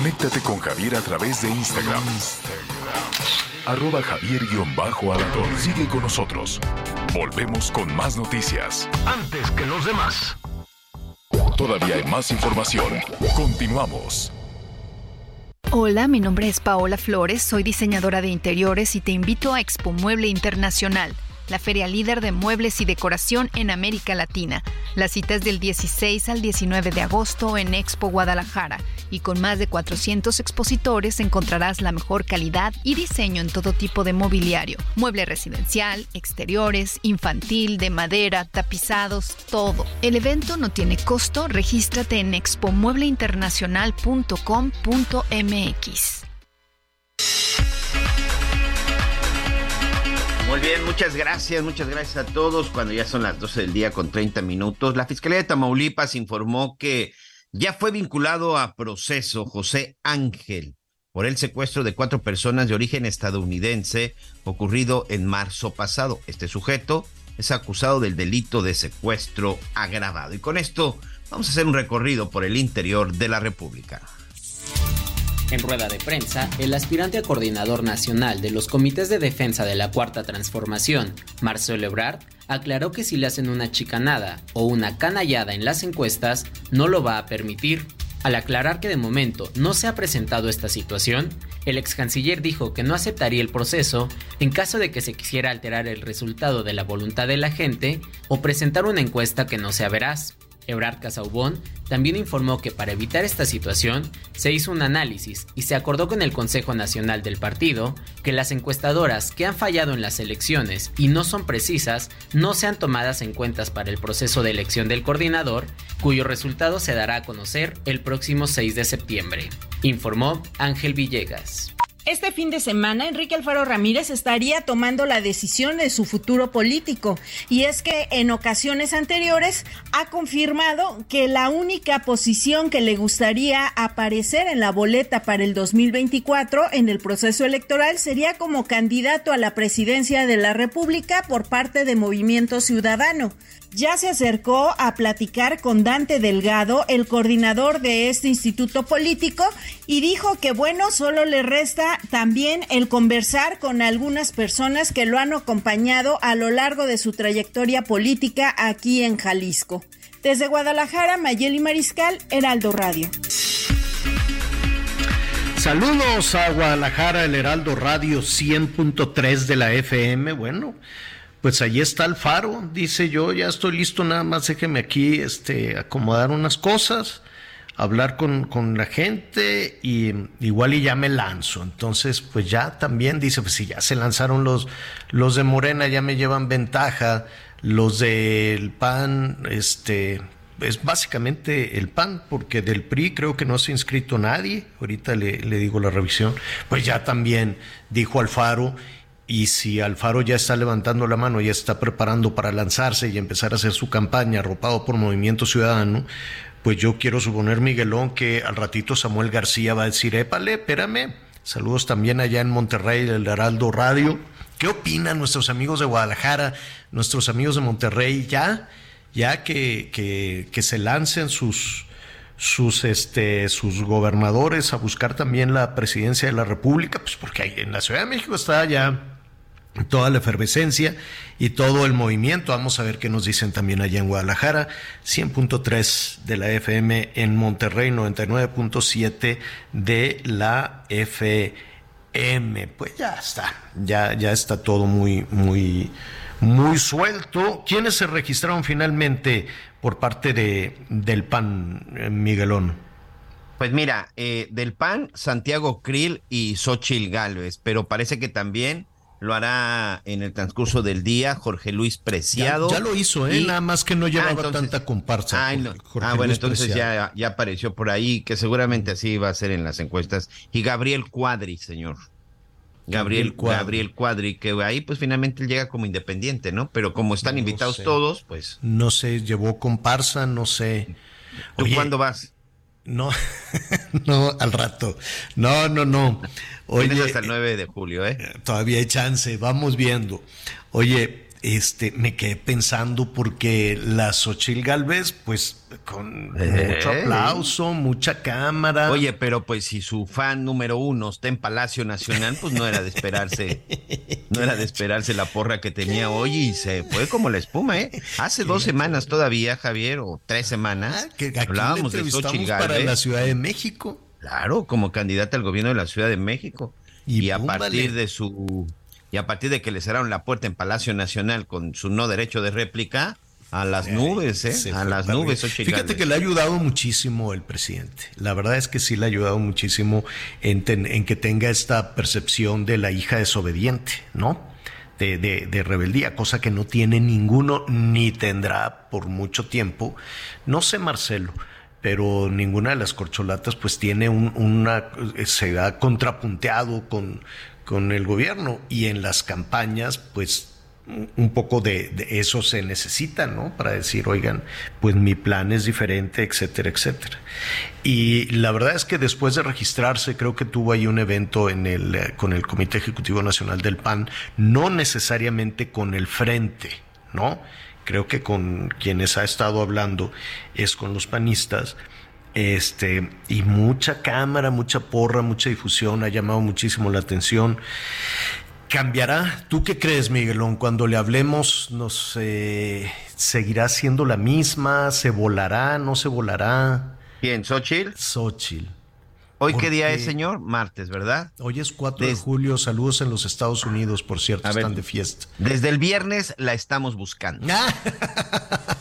Conéctate con Javier a través de Instagram. Arroba javier alador Sigue con nosotros. Volvemos con más noticias. Antes que los demás. Todavía hay más información. Continuamos. Hola, mi nombre es Paola Flores, soy diseñadora de interiores y te invito a Expo Mueble Internacional la feria líder de muebles y decoración en América Latina. La cita es del 16 al 19 de agosto en Expo Guadalajara y con más de 400 expositores encontrarás la mejor calidad y diseño en todo tipo de mobiliario, mueble residencial, exteriores, infantil, de madera, tapizados, todo. El evento no tiene costo, regístrate en expomuebleinternacional.com.mx. Muy bien, muchas gracias, muchas gracias a todos. Cuando ya son las 12 del día con 30 minutos, la Fiscalía de Tamaulipas informó que ya fue vinculado a proceso José Ángel por el secuestro de cuatro personas de origen estadounidense ocurrido en marzo pasado. Este sujeto es acusado del delito de secuestro agravado. Y con esto vamos a hacer un recorrido por el interior de la República. En rueda de prensa, el aspirante a coordinador nacional de los comités de defensa de la Cuarta Transformación, Marcelo Ebrard, aclaró que si le hacen una chicanada o una canallada en las encuestas, no lo va a permitir. Al aclarar que de momento no se ha presentado esta situación, el ex canciller dijo que no aceptaría el proceso en caso de que se quisiera alterar el resultado de la voluntad de la gente o presentar una encuesta que no sea veraz. Ebrard Casaubon también informó que para evitar esta situación se hizo un análisis y se acordó con el Consejo Nacional del Partido que las encuestadoras que han fallado en las elecciones y no son precisas no sean tomadas en cuenta para el proceso de elección del coordinador, cuyo resultado se dará a conocer el próximo 6 de septiembre, informó Ángel Villegas. Este fin de semana, Enrique Alfaro Ramírez estaría tomando la decisión de su futuro político. Y es que en ocasiones anteriores ha confirmado que la única posición que le gustaría aparecer en la boleta para el 2024 en el proceso electoral sería como candidato a la presidencia de la República por parte de Movimiento Ciudadano ya se acercó a platicar con Dante Delgado, el coordinador de este instituto político, y dijo que bueno, solo le resta también el conversar con algunas personas que lo han acompañado a lo largo de su trayectoria política aquí en Jalisco. Desde Guadalajara, Mayeli Mariscal, Heraldo Radio. Saludos a Guadalajara, el Heraldo Radio 100.3 de la FM. Bueno, pues ahí está el faro, dice yo, ya estoy listo, nada más déjeme aquí este, acomodar unas cosas, hablar con, con, la gente y igual y ya me lanzo. Entonces, pues ya también dice, pues si ya se lanzaron los, los de Morena, ya me llevan ventaja, los del PAN, este, es básicamente el PAN, porque del PRI creo que no se ha inscrito nadie, ahorita le, le digo la revisión, pues ya también dijo Alfaro y si Alfaro ya está levantando la mano, ya está preparando para lanzarse y empezar a hacer su campaña arropado por Movimiento Ciudadano, pues yo quiero suponer, Miguelón, que al ratito Samuel García va a decir, épale, espérame. Saludos también allá en Monterrey, el Heraldo Radio. ¿Qué opinan nuestros amigos de Guadalajara, nuestros amigos de Monterrey? Ya, ya que, que, que se lancen sus, sus, este, sus gobernadores a buscar también la presidencia de la República, pues porque en la Ciudad de México está ya toda la efervescencia y todo el movimiento. Vamos a ver qué nos dicen también allá en Guadalajara, 100.3 de la FM en Monterrey, 99.7 de la FM. Pues ya está, ya, ya está todo muy, muy, muy suelto. ¿Quiénes se registraron finalmente por parte de, del PAN, eh, Miguelón? Pues mira, eh, del PAN, Santiago Krill y Xochil Gálvez, pero parece que también lo hará en el transcurso del día Jorge Luis Preciado. Ya, lo hizo, ¿eh? nada más que no llevaba ah, tanta comparsa. ah, bueno, entonces ya, ya apareció por ahí, que seguramente así va a ser en las encuestas. Y Gabriel Cuadri, señor. Gabriel, Gabriel Cuadri. que ahí pues finalmente llega como independiente, ¿no? Pero como están invitados todos, pues. No sé, llevó comparsa, no sé. ¿Tú cuándo vas? No, no, al rato. No, no, no. Oye, hasta el 9 de julio, ¿eh? Todavía hay chance, vamos viendo. Oye, este, me quedé pensando porque la Xochil Galvez, pues, con mucho aplauso, mucha cámara. Oye, pero pues si su fan número uno está en Palacio Nacional, pues no era de esperarse, no era de esperarse la porra que tenía hoy y se fue como la espuma, ¿eh? Hace dos semanas todavía, Javier, o tres semanas, ah, que hablábamos de Xochil Galvez. para la Ciudad de México. Claro, como candidata al gobierno de la Ciudad de México. Y, a partir de su y a partir de que le cerraron la puerta en Palacio Nacional con su no derecho de réplica, a las nubes, ¿eh? A las nubes. Fíjate que le ha ayudado muchísimo el presidente. La verdad es que sí le ha ayudado muchísimo en, que tenga esta percepción de la hija desobediente, ¿no? De, de, de, rebeldía, cosa que no tiene ninguno ni tendrá por mucho tiempo. No sé, Marcelo, pero ninguna de las corcholatas pues tiene un, una, se ha contrapunteado con, con el gobierno y en las campañas pues un poco de, eso se necesita, ¿no? Para decir, oigan, pues mi plan es diferente, etcétera, etcétera. Y la verdad es que después de registrarse, creo que tuvo ahí un evento en el, eh, con el Comité Ejecutivo Nacional del PAN, no necesariamente con el frente, ¿no? Creo que con quienes ha estado hablando es con los panistas, este, y mucha cámara, mucha porra, mucha difusión, ha llamado muchísimo la atención. ¿Cambiará? ¿Tú qué crees, Miguelón? Cuando le hablemos, ¿nos eh, seguirá siendo la misma? ¿Se volará? ¿No se volará? ¿Quién? ¿Xochitl? Xochitl. ¿Hoy qué día es, señor? Martes, ¿verdad? Hoy es 4 de julio. Saludos en los Estados Unidos, por cierto, están de fiesta. Desde el viernes la estamos buscando.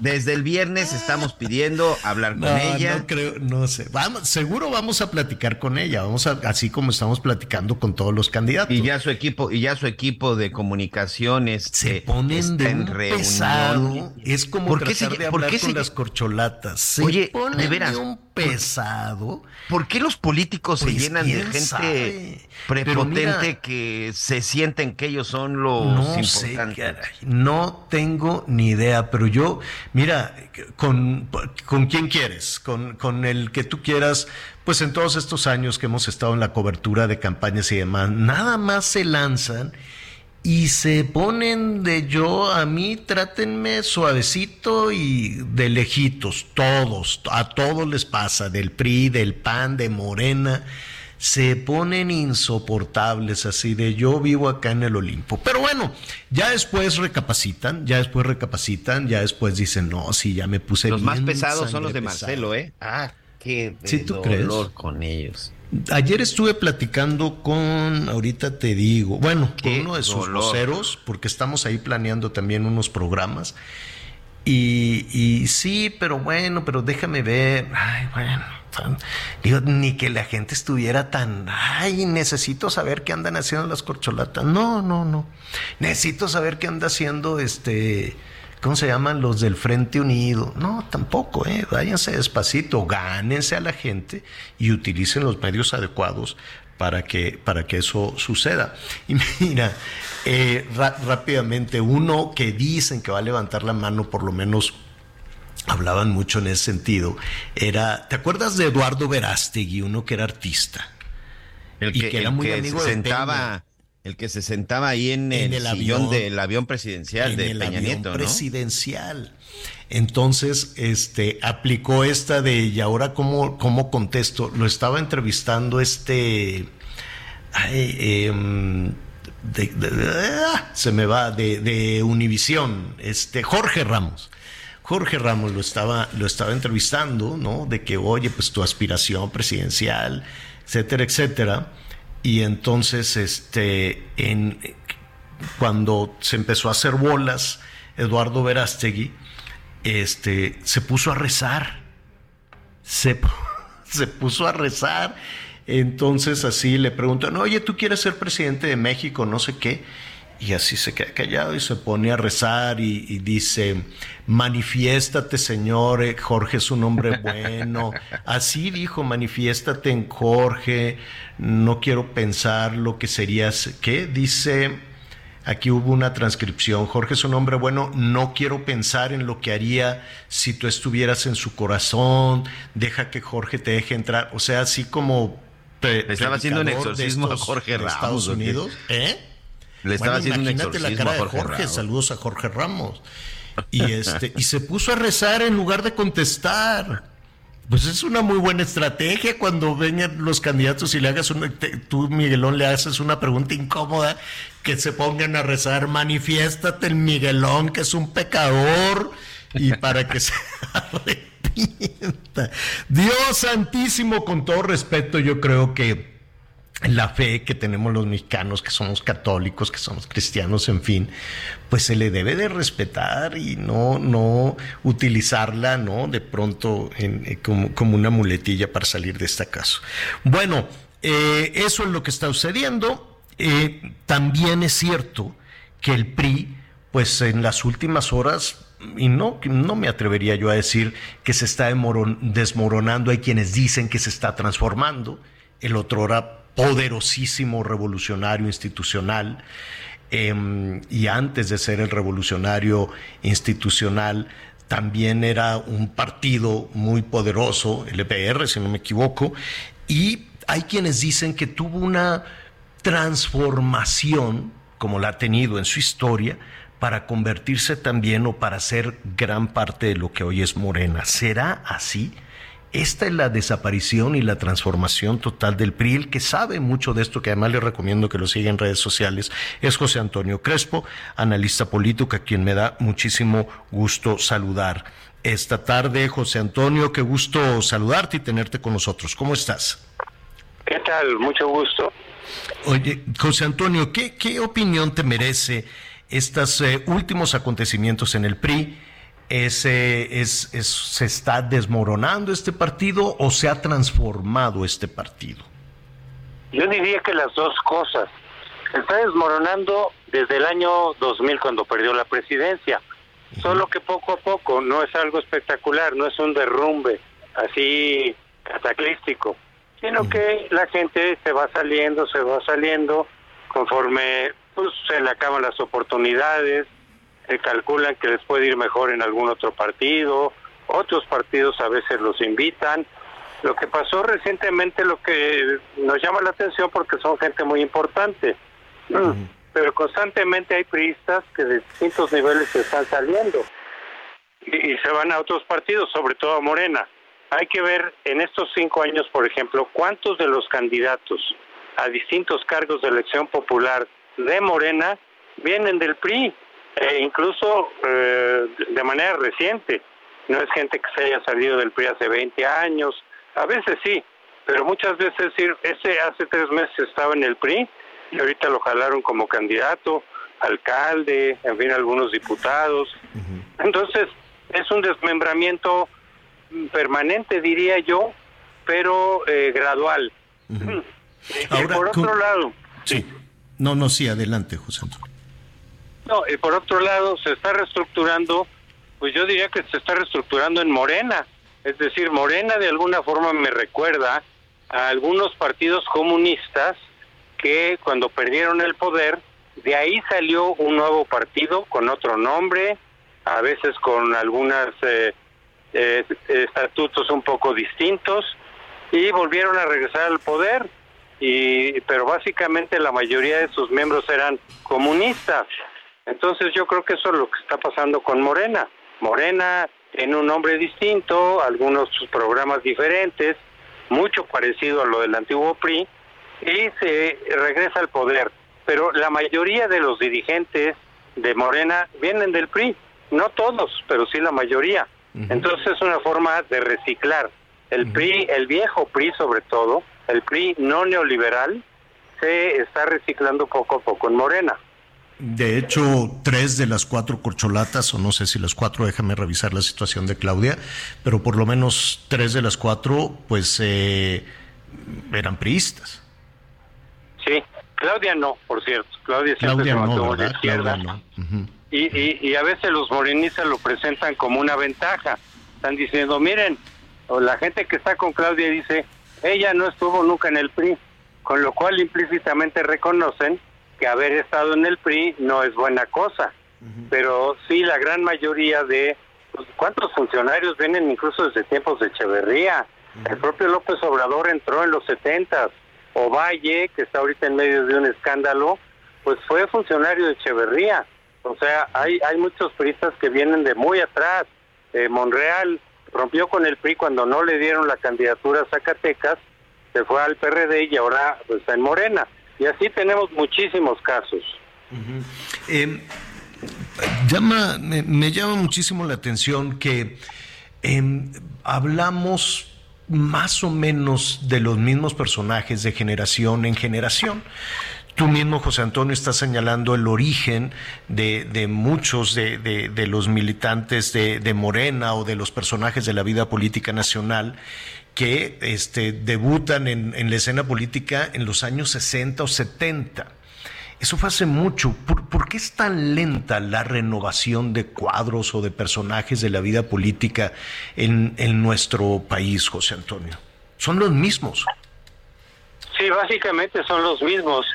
Desde el viernes estamos pidiendo hablar con ella. No creo, no sé. Vamos, seguro vamos a platicar con ella. Vamos a, así como estamos platicando con todos los candidatos. Y ya su equipo, y ya su equipo de comunicaciones se eh, ponen de en reunión. pesado. Es como ¿Por qué tratar se- de por qué con se- las corcholatas. Se Oye, ponen de veras. un pesado. ¿Por qué los políticos se Pues, llenan de gente sabe. Prepotente mira- que se sienten que ellos son los No sé, importantes? caray, no tengo ni idea, pero yo, mira, con, con quién quieres, con, con el que tú quieras, pues en todos estos años que hemos estado en la cobertura de campañas y demás, nada más se lanzan y se ponen de yo, a mí trátenme suavecito y de lejitos, todos, a todos les pasa, del PRI, del PAN, de Morena, se ponen insoportables así de yo vivo acá en el Olimpo. Pero bueno, ya después recapacitan, ya después recapacitan, ya después dicen, no, sí, ya me puse Los más pesados son los de Marcelo, pesada". ¿eh? Ah, qué ¿Sí, tú dolor crees? con ellos. Ayer estuve platicando con, ahorita te digo, bueno, con uno de sus dolor. voceros, porque estamos ahí planeando también unos programas. Y, y sí, pero bueno, pero déjame ver. Ay, bueno. Digo, ni que la gente estuviera tan. Ay, necesito saber qué andan haciendo las corcholatas. No, no, no. Necesito saber qué anda haciendo este. ¿Cómo se llaman los del Frente Unido? No, tampoco, ¿eh? Váyanse despacito, gánense a la gente y utilicen los medios adecuados para que, para que eso suceda. Y mira, eh, rápidamente, uno que dicen que va a levantar la mano, por lo menos hablaban mucho en ese sentido, era, ¿te acuerdas de Eduardo Verástegui, uno que era artista? El Y que, que era el muy que amigo se de sentaba, Peña. el que se sentaba ahí en, En el, el sillón avión. del avión presidencial en de el Peña avión Nieto, ¿no? presidencial. Entonces, este, aplicó esta de, y ahora cómo, cómo contesto, lo estaba entrevistando este, ay, em, de- de- de- ah, se me va, de, de Univisión, este, Jorge Ramos. Jorge Ramos lo estaba, lo estaba entrevistando, ¿no? De que, oye, pues tu aspiración presidencial, etcétera, etcétera. Y entonces, este, en, cuando se empezó a hacer bolas, Eduardo Verástegui, este, se puso a rezar. Se, se puso a rezar. Entonces así le preguntan, oye, ¿tú quieres ser presidente de México? No sé qué. Y así se queda callado y se pone a rezar y, y dice, manifiéstate Señor, eh, Jorge es un hombre bueno. Así dijo, manifiéstate en Jorge, no quiero pensar lo que serías, ¿qué? Dice, Aquí hubo una transcripción. Jorge es un hombre bueno. No quiero pensar en lo que haría si tú estuvieras en su corazón. Deja que Jorge te deje entrar. O sea, así como. Le estaba haciendo un exorcismo a Jorge de Ramos, Estados. Unidos. ¿Eh? Le estaba Bueno, haciendo un imagínate la exorcismo cara de Jorge. Saludos a Jorge Ramos. Y este y se puso a rezar en lugar de contestar. Pues es una muy buena estrategia cuando vengan los candidatos y le hagas una, te- tú Miguelón le haces una pregunta incómoda que se pongan a rezar, manifiéstate el Miguelón que es un pecador y para que se arrepienta. Dios santísimo, con todo respeto, yo creo que la fe que tenemos los mexicanos, que somos católicos, que somos cristianos, en fin, pues se le debe de respetar y no, no utilizarla, ¿no? De pronto eh, como, como una muletilla para salir de este caso. Bueno, eh, eso es lo que está sucediendo. Eh, también es cierto que el PRI, pues en las últimas horas, y no, no me atrevería yo a decir que se está desmoronando, hay quienes dicen que se está transformando, el otro era poderosísimo revolucionario institucional, em, y antes de ser el revolucionario institucional, también era un partido muy poderoso, el EPR, si no me equivoco, y hay quienes dicen que tuvo una transformación, como la ha tenido en su historia, para convertirse también o para ser gran parte de lo que hoy es Morena. ¿Será así? Esta es la desaparición y la transformación total del PRI. El que sabe mucho de esto, que además le recomiendo que lo siga en redes sociales, es José Antonio Crespo, analista político, a quien me da muchísimo gusto saludar. Esta tarde, José Antonio, qué gusto saludarte y tenerte con nosotros. ¿Cómo estás? ¿Qué tal? Mucho gusto. Oye, José Antonio, ¿qué, qué opinión te merece estos eh, últimos acontecimientos en el PRI? Ese es, ¿Se está desmoronando este partido o se ha transformado este partido? Yo diría que las dos cosas. Se está desmoronando desde el año 2000 cuando perdió la presidencia. Solo que poco a poco, no es algo espectacular, no es un derrumbe así cataclístico, sino que la gente se va saliendo, se va saliendo conforme pues, se le acaban las oportunidades, se calculan que les puede ir mejor en algún otro partido, otros partidos a veces los invitan. Lo que pasó recientemente, lo que nos llama la atención porque son gente muy importante, pero constantemente hay priistas que de distintos niveles se están saliendo y, se van a otros partidos, sobre todo a Morena. Hay que ver en estos cinco años, por ejemplo, cuántos de los candidatos a distintos cargos de elección popular de Morena vienen del PRI, e incluso eh, de manera reciente. No es gente que se haya salido del PRI hace 20 años, a veces sí, pero muchas veces ese hace tres meses estaba en el PRI y ahorita lo jalaron como candidato, alcalde, en fin, algunos diputados. Entonces, es un desmembramiento permanente, diría yo, pero eh, gradual. Ahora, por otro lado... Sí. No, no, sí, adelante, José Antonio. No, y por otro lado, se está reestructurando, pues yo diría que se está reestructurando en Morena. Es decir, Morena de alguna forma me recuerda a algunos partidos comunistas que cuando perdieron el poder, de ahí salió un nuevo partido con otro nombre, a veces con algunos eh, eh, estatutos un poco distintos, y volvieron a regresar al poder. Y, pero básicamente la mayoría de sus miembros eran comunistas. Entonces yo creo que eso es lo que está pasando con Morena. Morena tiene un nombre distinto, algunos sus programas diferentes, mucho parecido a lo del antiguo PRI, y se regresa al poder. Pero la mayoría de los dirigentes de Morena vienen del PRI, no todos, pero sí la mayoría. Entonces es una forma de reciclar. El PRI, el viejo PRI sobre todo, el PRI no neoliberal, se está reciclando poco a poco en Morena. De hecho, tres de las cuatro corcholatas, o no sé si las cuatro, déjame revisar la situación de Claudia, pero por lo menos tres de las cuatro, pues eh, eran priistas. Sí, Claudia no, por cierto. Claudia siempre se mantuvo de izquierda. y, y, a veces los morenistas lo presentan como una ventaja. Están diciendo, miren, o la gente que está con Claudia dice, ella no estuvo nunca en el PRI, con lo cual implícitamente reconocen que haber estado en el PRI no es buena cosa. Pero sí, la gran mayoría de... Pues, ¿Cuántos funcionarios vienen incluso desde tiempos de Echeverría? El propio López Obrador entró en los 70 Ovalle, que está ahorita en medio de un escándalo, pues fue funcionario de Echeverría. O sea, hay, hay muchos priistas que vienen de muy atrás. Eh, Monreal rompió con el PRI cuando no le dieron la candidatura a Zacatecas, se fue al PRD y ahora pues, está en Morena. Y así tenemos muchísimos casos. Em, llama, me, llama muchísimo la atención que em, hablamos más o menos de los mismos personajes de generación en generación. Tú mismo, José Antonio, estás señalando el origen de, muchos de, los militantes de, Morena o de los personajes de la vida política nacional que este, debutan en, en la escena política en los años 60 o 70 eso fue hace mucho. ¿Por, qué es tan lenta la renovación de cuadros o de personajes de la vida política en, nuestro país, José Antonio? Son los mismos. Sí, básicamente son los mismos.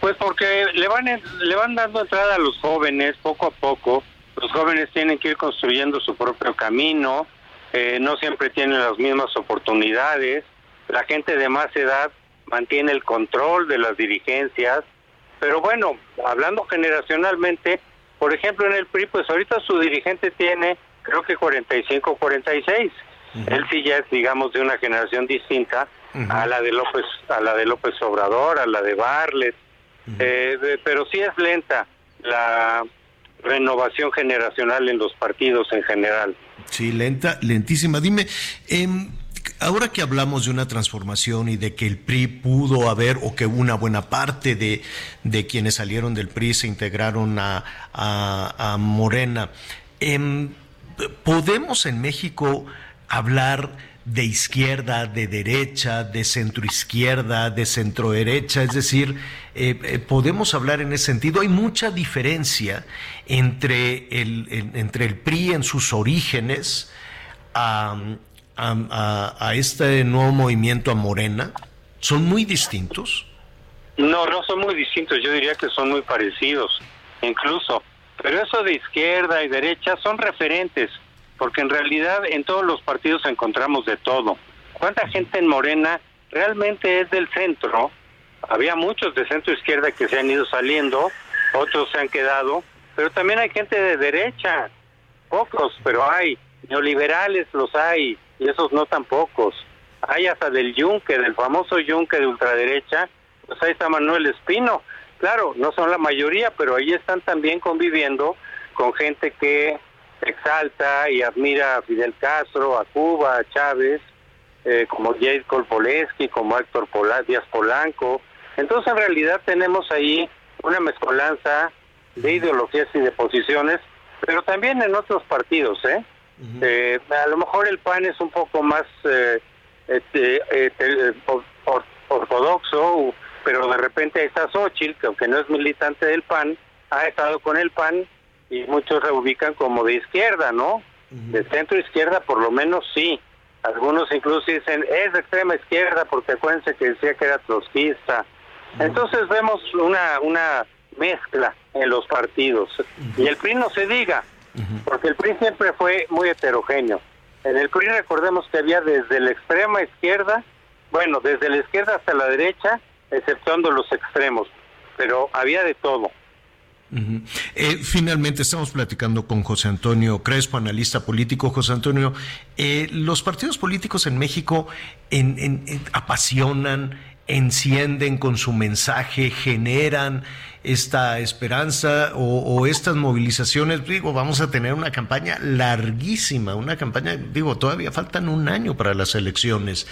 Pues porque le van, le van dando entrada a los jóvenes poco a poco. Los jóvenes tienen que ir construyendo su propio camino, eh, no siempre tienen las mismas oportunidades. La gente de más edad mantiene el control de las dirigencias pero bueno, hablando generacionalmente, por ejemplo en el PRI, pues ahorita su dirigente tiene creo que 45 46. Él sí ya es digamos de una generación distinta a la de López a la de López Obrador, a la de Barlet. Eh, pero sí es lenta la renovación generacional en los partidos en general. Sí, lenta, lentísima. Dime, eh, ahora que hablamos de una transformación y de que el PRI pudo haber o que una buena parte de, quienes salieron del PRI se integraron a, Morena, em, ¿podemos en México hablar de izquierda, de derecha, de centroizquierda, de centroderecha, es decir, eh, eh, podemos hablar en ese sentido. Hay mucha diferencia entre el, entre el PRI en sus orígenes a, a, este nuevo movimiento a Morena. ¿Son muy distintos? No, no son muy distintos, yo diría que son muy parecidos, incluso. Pero eso de izquierda y derecha son referentes porque en realidad en todos los partidos encontramos de todo. ¿Cuánta gente en Morena realmente es del centro? Había muchos de centro izquierda que se han ido saliendo, otros se han quedado, pero también hay gente de derecha, pocos, pero hay, neoliberales los hay, y esos no tan pocos. Hay hasta del Yunque, del famoso Yunque de ultraderecha, pues ahí está Manuel Espino. Claro, no son la mayoría, pero ahí están también conviviendo con gente que exalta y admira a Fidel Castro, a Cuba, a Chávez, eh, como Jade Kolpoleski, como Héctor Díaz Polanco. Entonces, en realidad tenemos ahí una mezcolanza de ideologías y de posiciones, pero también en otros partidos, ¿eh? eh a lo mejor el PAN es un poco más eh, este, ortodoxo, pero de repente está Xochitl, que aunque no es militante del PAN, ha estado con el PAN y muchos reubican como de izquierda, ¿no? De centro izquierda por lo menos sí. Algunos incluso dicen es de extrema izquierda porque acuérdense que decía que era trotskista. Entonces vemos una una mezcla en los partidos. Y el PRI no se diga, porque el PRI siempre fue muy heterogéneo. En el PRI recordemos que había desde la extrema izquierda, bueno, desde la izquierda hasta la derecha, exceptuando los extremos, pero había de todo. Eh, finalmente estamos platicando con José Antonio Crespo, analista político. José Antonio, eh, los partidos políticos en México apasionan, encienden con su mensaje, generan esta esperanza o, estas movilizaciones, digo, vamos a tener una campaña larguísima, una campaña, digo, todavía faltan un año para las elecciones,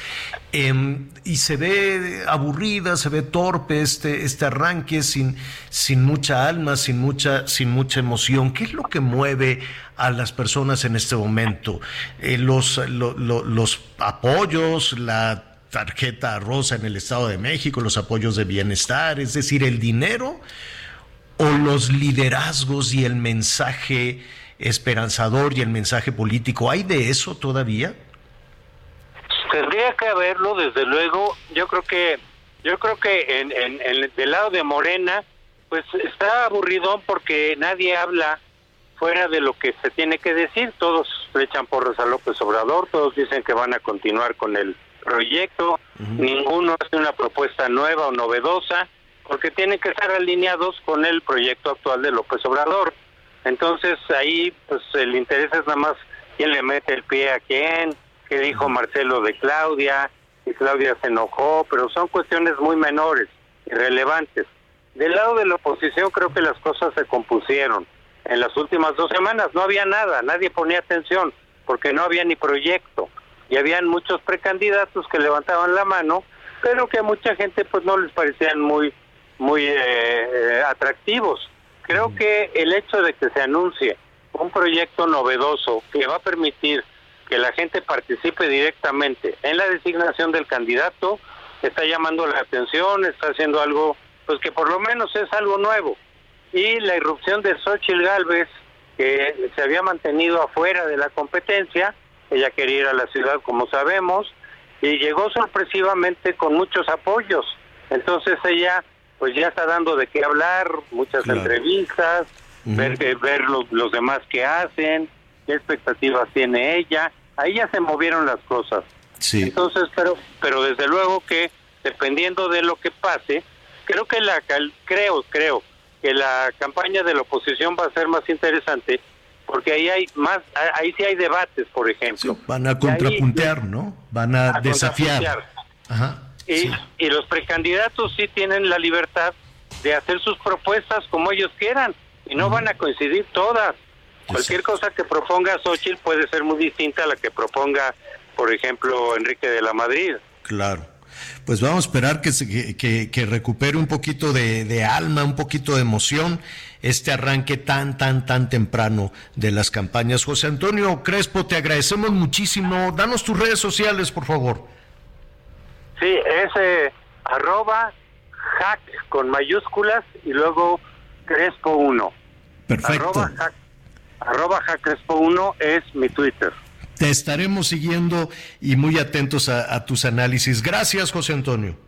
em, y se ve aburrida, se ve torpe este, este arranque sin, sin mucha alma, sin mucha, sin mucha emoción. ¿Qué es lo que mueve a las personas en este momento? Eh, los, los apoyos, la tarjeta rosa en el Estado de México, los apoyos de bienestar, es decir, el dinero o los liderazgos y el mensaje esperanzador y el mensaje político. ¿Hay de eso todavía? Tendría que haberlo, desde luego. Yo creo que, yo creo que en, del lado de Morena, pues está aburridón porque nadie habla fuera de lo que se tiene que decir. Todos le echan porras a López Obrador, todos dicen que van a continuar con el proyecto, ninguno hace una propuesta nueva o novedosa, porque tienen que estar alineados con el proyecto actual de López Obrador. Entonces ahí pues el interés es nada más quién le mete el pie a quién, qué dijo Marcelo de Claudia, y Claudia se enojó, pero son cuestiones muy menores, irrelevantes. Del lado de la oposición creo que las cosas se compusieron. En las últimas dos semanas no había nada, nadie ponía atención, porque no había ni proyecto y habían muchos precandidatos que levantaban la mano, pero que a mucha gente pues no les parecían muy muy eh, eh, atractivos. Creo que el hecho de que se anuncie un proyecto novedoso que va a permitir que la gente participe directamente en la designación del candidato está llamando la atención, está haciendo algo pues que por lo menos es algo nuevo. Y la irrupción de Xochitl Galvez, que se había mantenido afuera de la competencia, ella quería ir a la ciudad, como sabemos, y llegó sorpresivamente con muchos apoyos. Entonces ella pues ya está dando de qué hablar, muchas entrevistas, ver, ver los, los demás que hacen, qué expectativas tiene ella. Ahí ya se movieron las cosas. Sí. Entonces, pero, pero desde luego que dependiendo de lo que pase, creo que la creo, creo que la campaña de la oposición va a ser más interesante porque ahí hay más, ahí sí hay debates, por ejemplo. van a contrapuntear, ¿no? Van a, desafiar. y, y los precandidatos sí tienen la libertad de hacer sus propuestas como ellos quieran y no van a coincidir todas. Cualquier cosa que proponga Xochitl puede ser muy distinta a la que proponga, por ejemplo, Enrique de la Madrid. Claro. Pues vamos a esperar que, que, que recupere un poquito de, de, alma, un poquito de emoción este arranque tan, tan, tan temprano de las campañas. José Antonio Crespo, te agradecemos muchísimo. Danos tus redes sociales, por favor. Sí, es eh, arroba hack con mayúsculas y luego Crespo 1. Perfecto. Arroba hack, Crespo 1 es mi Twitter. Te estaremos siguiendo y muy atentos a, tus análisis. Gracias, José Antonio.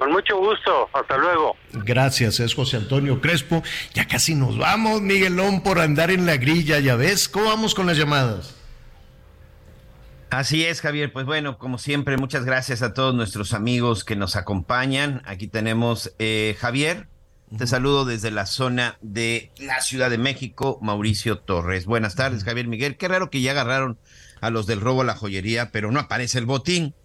Con mucho gusto, hasta luego. Gracias, es José Antonio Crespo. Ya casi nos vamos, Miguelón, por andar en la grilla, ya ves. ¿Cómo vamos con las llamadas? Así es, Javier. Pues bueno, como siempre, muchas gracias a todos nuestros amigos que nos acompañan. Aquí tenemos eh, Javier. Te saludo desde la zona de la Ciudad de México, Mauricio Torres. Buenas tardes, Javier Miguel. Qué raro que ya agarraron a los del robo a la joyería, pero no aparece el botín.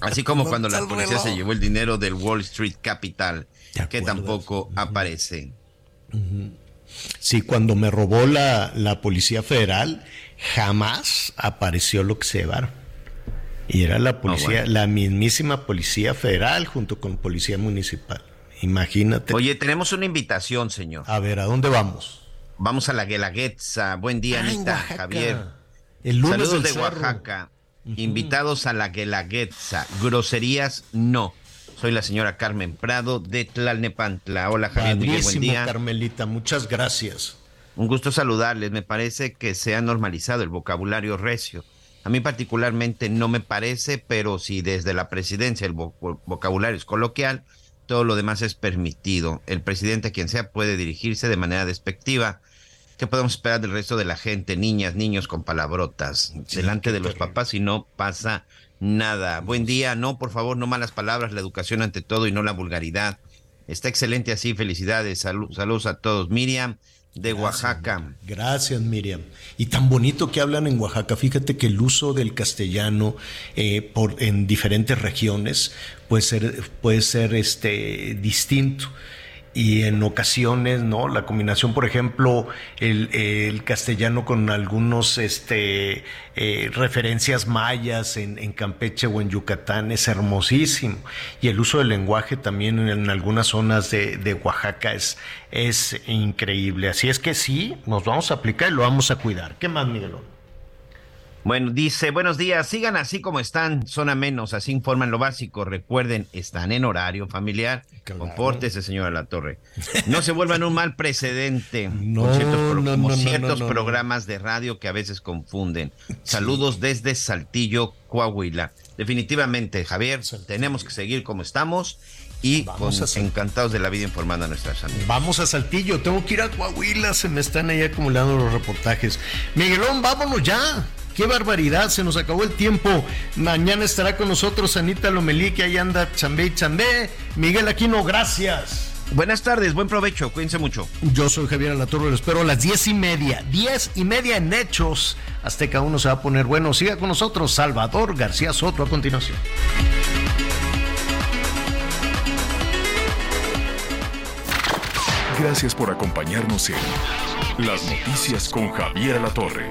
Así como cuando la policía se llevó el dinero del Wall Street Capital, que tampoco aparece. Sí, cuando me robó la, la Policía Federal, jamás apareció lo que se llevaron. Y era la policía, la mismísima Policía Federal junto con Policía Municipal. Imagínate. Oye, tenemos una invitación, señor. A ver, ¿a dónde vamos? Vamos a la Guelaguetza. Buen día, Anita, Javier. El Saludos de Oaxaca. Invitados a la Guelaguetza. Groserías, no. Soy la señora Carmen Prado de Tlalnepantla. Hola, Javier. Miguel, buen día. Carmelita, muchas gracias. Un gusto saludarles. Me parece que se ha normalizado el vocabulario recio. A mí particularmente no me parece, pero si desde la presidencia el vocabulario es coloquial, todo lo demás es permitido. El presidente, quien sea, puede dirigirse de manera despectiva ¿Qué podemos esperar del resto de la gente? Niñas, niños con palabrotas delante de los papás y no pasa nada. Buen día, no, por favor, no malas palabras, la educación ante todo y no la vulgaridad. Está excelente así, felicidades, saludos a todos. Miriam de Oaxaca. Gracias, Miriam. Y tan bonito que hablan en Oaxaca. Fíjate que el uso del castellano eh, por, en diferentes regiones puede ser, puede ser este, distinto y en ocasiones, ¿no? La combinación, por ejemplo, el, castellano con algunos este, eh, referencias mayas en, Campeche o en Yucatán es hermosísimo. Y el uso del lenguaje también en, algunas zonas de, Oaxaca es, es increíble. Así es que sí, nos vamos a aplicar y lo vamos a cuidar. ¿Qué más, Miguelón? Bueno, dice, buenos días, sigan así como están, son a menos, así informan lo básico. Recuerden, están en horario familiar. Compórtese, señora La Torre. No se vuelvan un mal precedente. No, ciertos, no, como ciertos programas de radio que a veces confunden. Saludos desde Saltillo, Coahuila. Definitivamente, Javier, tenemos que seguir como estamos y encantados de la vida informando a nuestras amigas. Vamos a Saltillo, tengo que ir a Coahuila, se me están ahí acumulando los reportajes. Miguelón, vámonos ya. Qué barbaridad, se nos acabó el tiempo. Mañana estará con nosotros Anita Lomelí, que ahí anda chambé y chambé. Miguel Aquino, gracias. Buenas tardes, buen provecho, cuídense mucho. Yo soy Javier Alatorre, lo espero a las diez y media, diez y media en Hechos. cada uno se va a poner bueno. Siga con nosotros, Salvador García Soto a continuación. Gracias por acompañarnos en Las Noticias con Javier Alatorre.